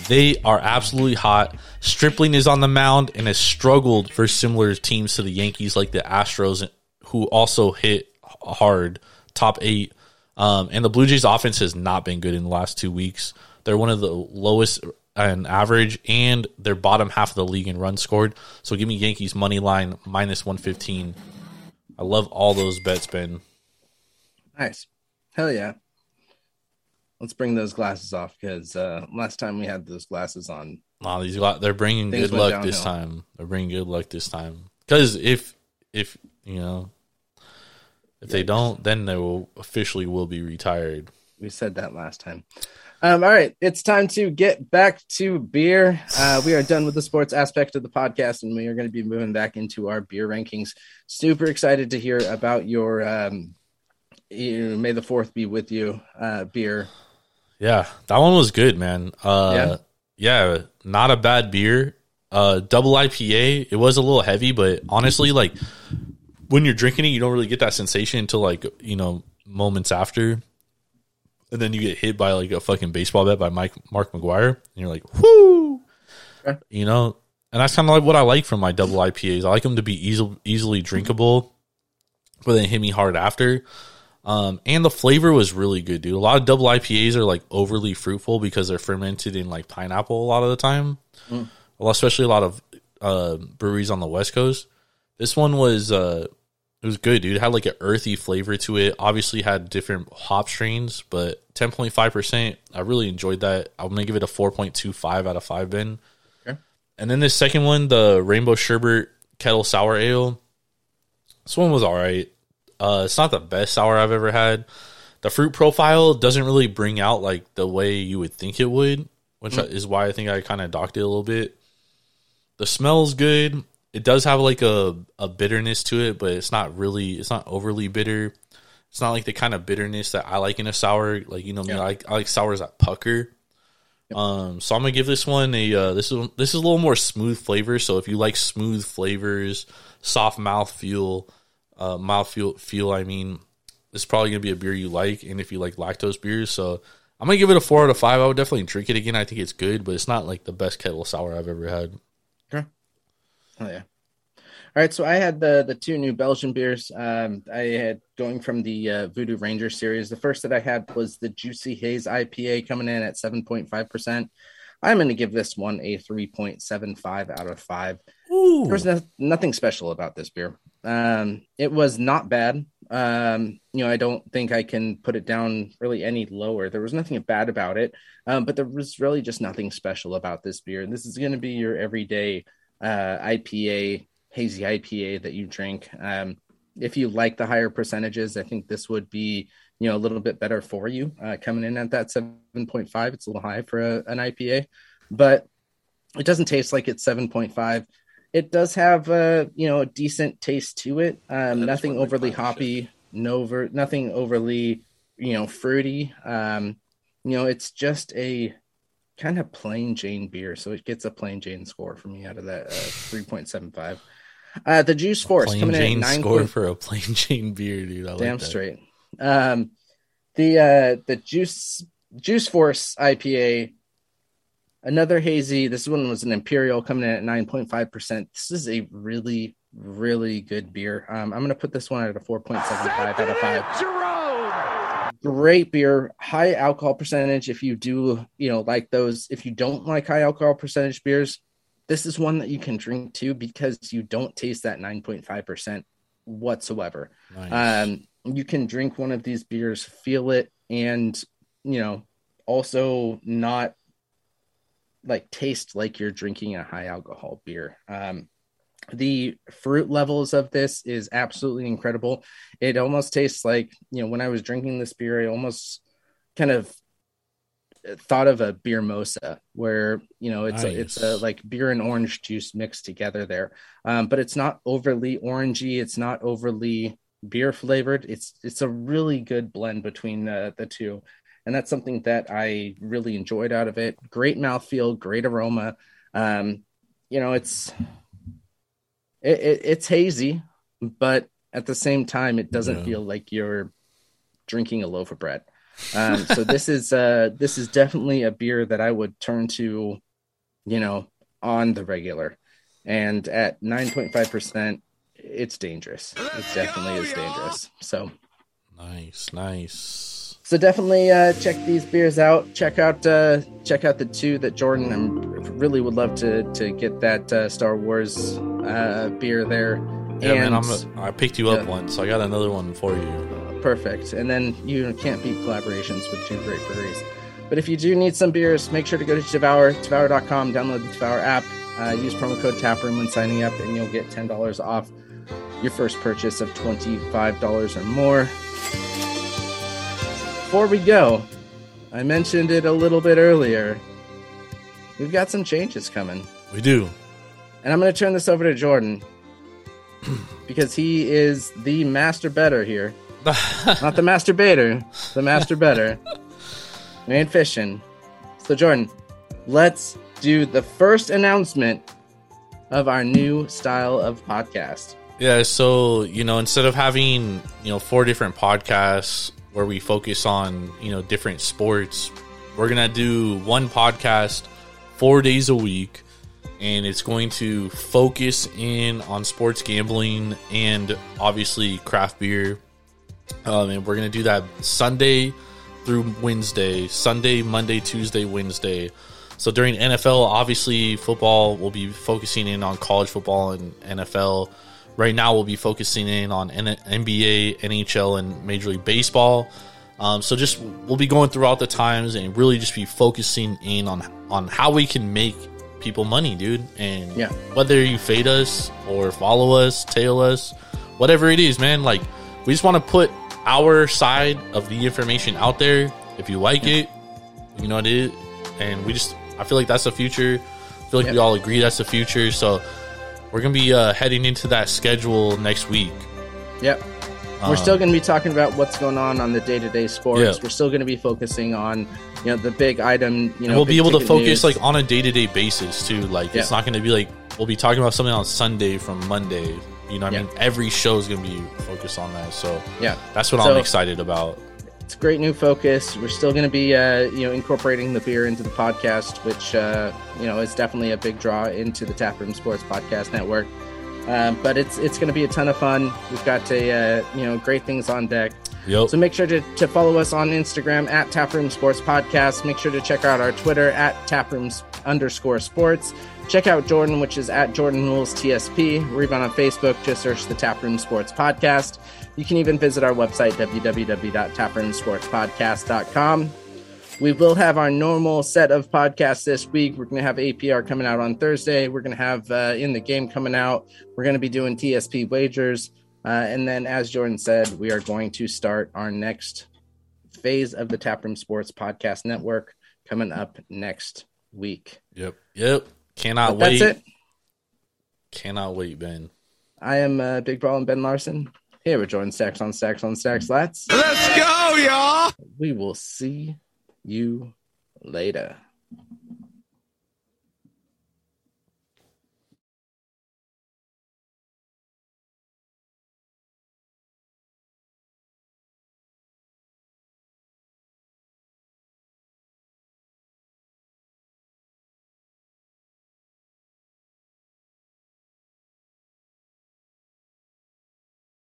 They are absolutely hot. Stripling is on the mound and has struggled for similar teams to the Yankees, like the Astros, who also hit hard, top eight. Um, and the Blue Jays offense has not been good in the last two weeks. They're one of the lowest in average, and they're bottom half of the league in runs scored. So give me Yankees money line minus 115. I love all those bets, Ben. Nice. Hell yeah. Let's bring those glasses off because uh, last time we had those glasses on. Nah, these they're bringing good luck downhill. this time. They're bringing good luck this time. Because if if you know if they don't, then they will officially will be retired. We said that last time. Um, all right, it's time to get back to beer. Uh, we are done with the sports aspect of the podcast, and we are going to be moving back into our beer rankings. Super excited to hear about your um, you, May the Fourth be with you uh, beer. Yeah, that one was good, man. Uh, yeah. yeah, not a bad beer. Uh, double IPA. It was a little heavy, but honestly, like when you're drinking it, you don't really get that sensation until like you know moments after and then you get hit by like a fucking baseball bat by Mike Mark McGwire, and you're like, whoo, okay. you know. And that's kind of like what I like from my double IPAs. I like them to be easy, easily drinkable, but then hit me hard after. Um, and the flavor was really good, dude. A lot of double IPAs are like overly fruitful because they're fermented in like pineapple a lot of the time. Mm. Especially a lot of uh, breweries on the West Coast. This one was uh, it was good, dude. It had like an earthy flavor to it. Obviously had different hop strains, but 10.5%. I really enjoyed that. I'm going to give it a 4.25 out of 5 bin. Okay. And then the second one, the Rainbow Sherbet Kettle Sour Ale. This one was all right. Uh, it's not the best sour I've ever had. The fruit profile doesn't really bring out like the way you would think it would, which mm. is why I think I kind of docked it a little bit. The smell's good it does have like a, a bitterness to it, but it's not really it's not overly bitter. It's not like the kind of bitterness that I like in a sour. Like you know, yeah. I like I like sours that pucker. Yep. Um, so I'm gonna give this one a uh, this is this is a little more smooth flavor. So if you like smooth flavors, soft mouth feel, uh, mouth feel feel, I mean, this is probably gonna be a beer you like. And if you like lactose beers, so I'm gonna give it a four out of five. I would definitely drink it again. I think it's good, but it's not like the best kettle sour I've ever had. Oh yeah. All right, so I had the the two New Belgium beers. Um, I had going from the uh, Voodoo Ranger series. The first that I had was the Juicy Haze IPA coming in at seven point five percent. I'm going to give this one a three point seven five out of five. Ooh. There's no, nothing special about this beer. Um, it was not bad. Um, you know, I don't think I can put it down really any lower. There was nothing bad about it, um, but there was really just nothing special about this beer. This is going to be your everyday uh, IPA, hazy IPA that you drink. Um, if you like the higher percentages, I think this would be you know a little bit better for you uh, coming in at that 7.5 it's a little high for a, an ipa but it doesn't taste like it's 7.5 it does have a you know a decent taste to it. Um, nothing overly hoppy no ver- nothing overly you know fruity. Um, you know it's just a kind of plain Jane beer, so it gets a plain Jane score for me out of that uh, three point seven five. Uh, the Juice Force plain coming Jane in at nine score for a plain Jane beer, dude. I Damn like straight. Um, the uh, the Juice Juice Force IPA, another hazy. This one was an Imperial coming in at nine point five percent. This is a really really good beer. Um, I'm gonna put this one at a four point seven five out of five great beer, high alcohol percentage. If you do, you know, like those, if you don't like high alcohol percentage beers, this is one that you can drink too because you don't taste that 9.5% whatsoever. Nice. Um, you can drink one of these beers, feel it, and, you know, also not like taste like you're drinking a high alcohol beer. Um, the fruit levels of this is absolutely incredible. It almost tastes like, you know, when I was drinking this beer, I almost kind of thought of a beer mosa where you know it's Nice. a, it's a like beer and orange juice mixed together there. Um, but it's not overly orangey. It's not overly beer flavored. It's it's a really good blend between uh, the two. And that's something that i really enjoyed out of it. Great mouthfeel great aroma. Um, you know it's it, it, it's hazy but at the same time it doesn't Yeah. feel like you're drinking a loaf of bread um, so this is uh this is definitely a beer that I would turn to, you know, on the regular. And at 9.5%, it's dangerous. It definitely is dangerous. So Nice, nice. So definitely uh, check these beers out. Check out uh, check out the two that Jordan. I really would love to to get that uh, Star Wars uh, beer there. Yeah, man, I'm a, I picked you up once, so I got another one for you. Perfect. And then you can't beat collaborations with two great breweries. But if you do need some beers, make sure to go to Tavour, Tavour.com, download the Tavour app, uh, use promo code TAPROOM when signing up, and you'll get $10 off your first purchase of $25 or more. Before we go, I mentioned it a little bit earlier. We've got some changes coming. We do. And I'm going to turn this over to Jordan because he is the master better here. Not the masturbator, the master better. We ain't fishing. So, Jordan, let's do the first announcement of our new style of podcast. Yeah, so you know, instead of having you know four different podcasts where we focus on you know different sports, we're gonna do one podcast four days a week, and it's going to focus in on sports gambling and obviously craft beer. Um, and we're gonna do that Sunday through Wednesday, Sunday, Monday, Tuesday, Wednesday. So during NFL, obviously football will be focusing in on college football and NFL. Right now, we'll be focusing in on N- NBA, NHL, and Major League Baseball. Um, so just we'll be going throughout the times and really just be focusing in on on how we can make people money, dude. And Yeah. whether you fade us or follow us, tail us, whatever it is, man. Like we just want to put our side of the information out there. If you like it, you know what it is, and we just I feel like that's the future. I feel like we all agree that's the future. So we're gonna be uh, heading into that schedule next week. Yep. We're still going to be talking about what's going on on the day-to-day sports. Yeah. We're still going to be focusing on, you know, the big item. You know, we'll be able to focus news. like on a day to day basis too. Like it's not going to be like we'll be talking about something on Sunday from Monday. You know, I Yeah. mean, every show is going to be focused on that. So yeah. that's what So- I'm excited about. It's a great new focus. We're still going to be, uh, you know, incorporating the beer into the podcast, which uh, you know is definitely a big draw into the Taproom Sports Podcast Network. Um, but it's it's going to be a ton of fun. We've got a uh, you know great things on deck. Yep. So make sure to, to follow us on Instagram at Taproom Sports Podcast. Make sure to check out our Twitter at Taprooms underscore sports. Check out Jordan, which is at Jordan Rules TSP. We're on Facebook. Just search the Taproom Sports Podcast. You can even visit our website, www.taproomsportspodcast.com. We will have our normal set of podcasts this week. We're going to have APR coming out on Thursday. We're going to have uh, In the Game coming out. We're going to be doing TSP wagers. Uh, and then, as Jordan said, we are going to start our next phase of the Taproom Sports Podcast Network coming up next week. Yep. Yep. Cannot But wait. that's it. Cannot wait, Ben. I am uh, Big Brawl and Ben Larson. Here we're joining Stacks on Stacks on Stacks Lats. Let's go, y'all. We will see you later.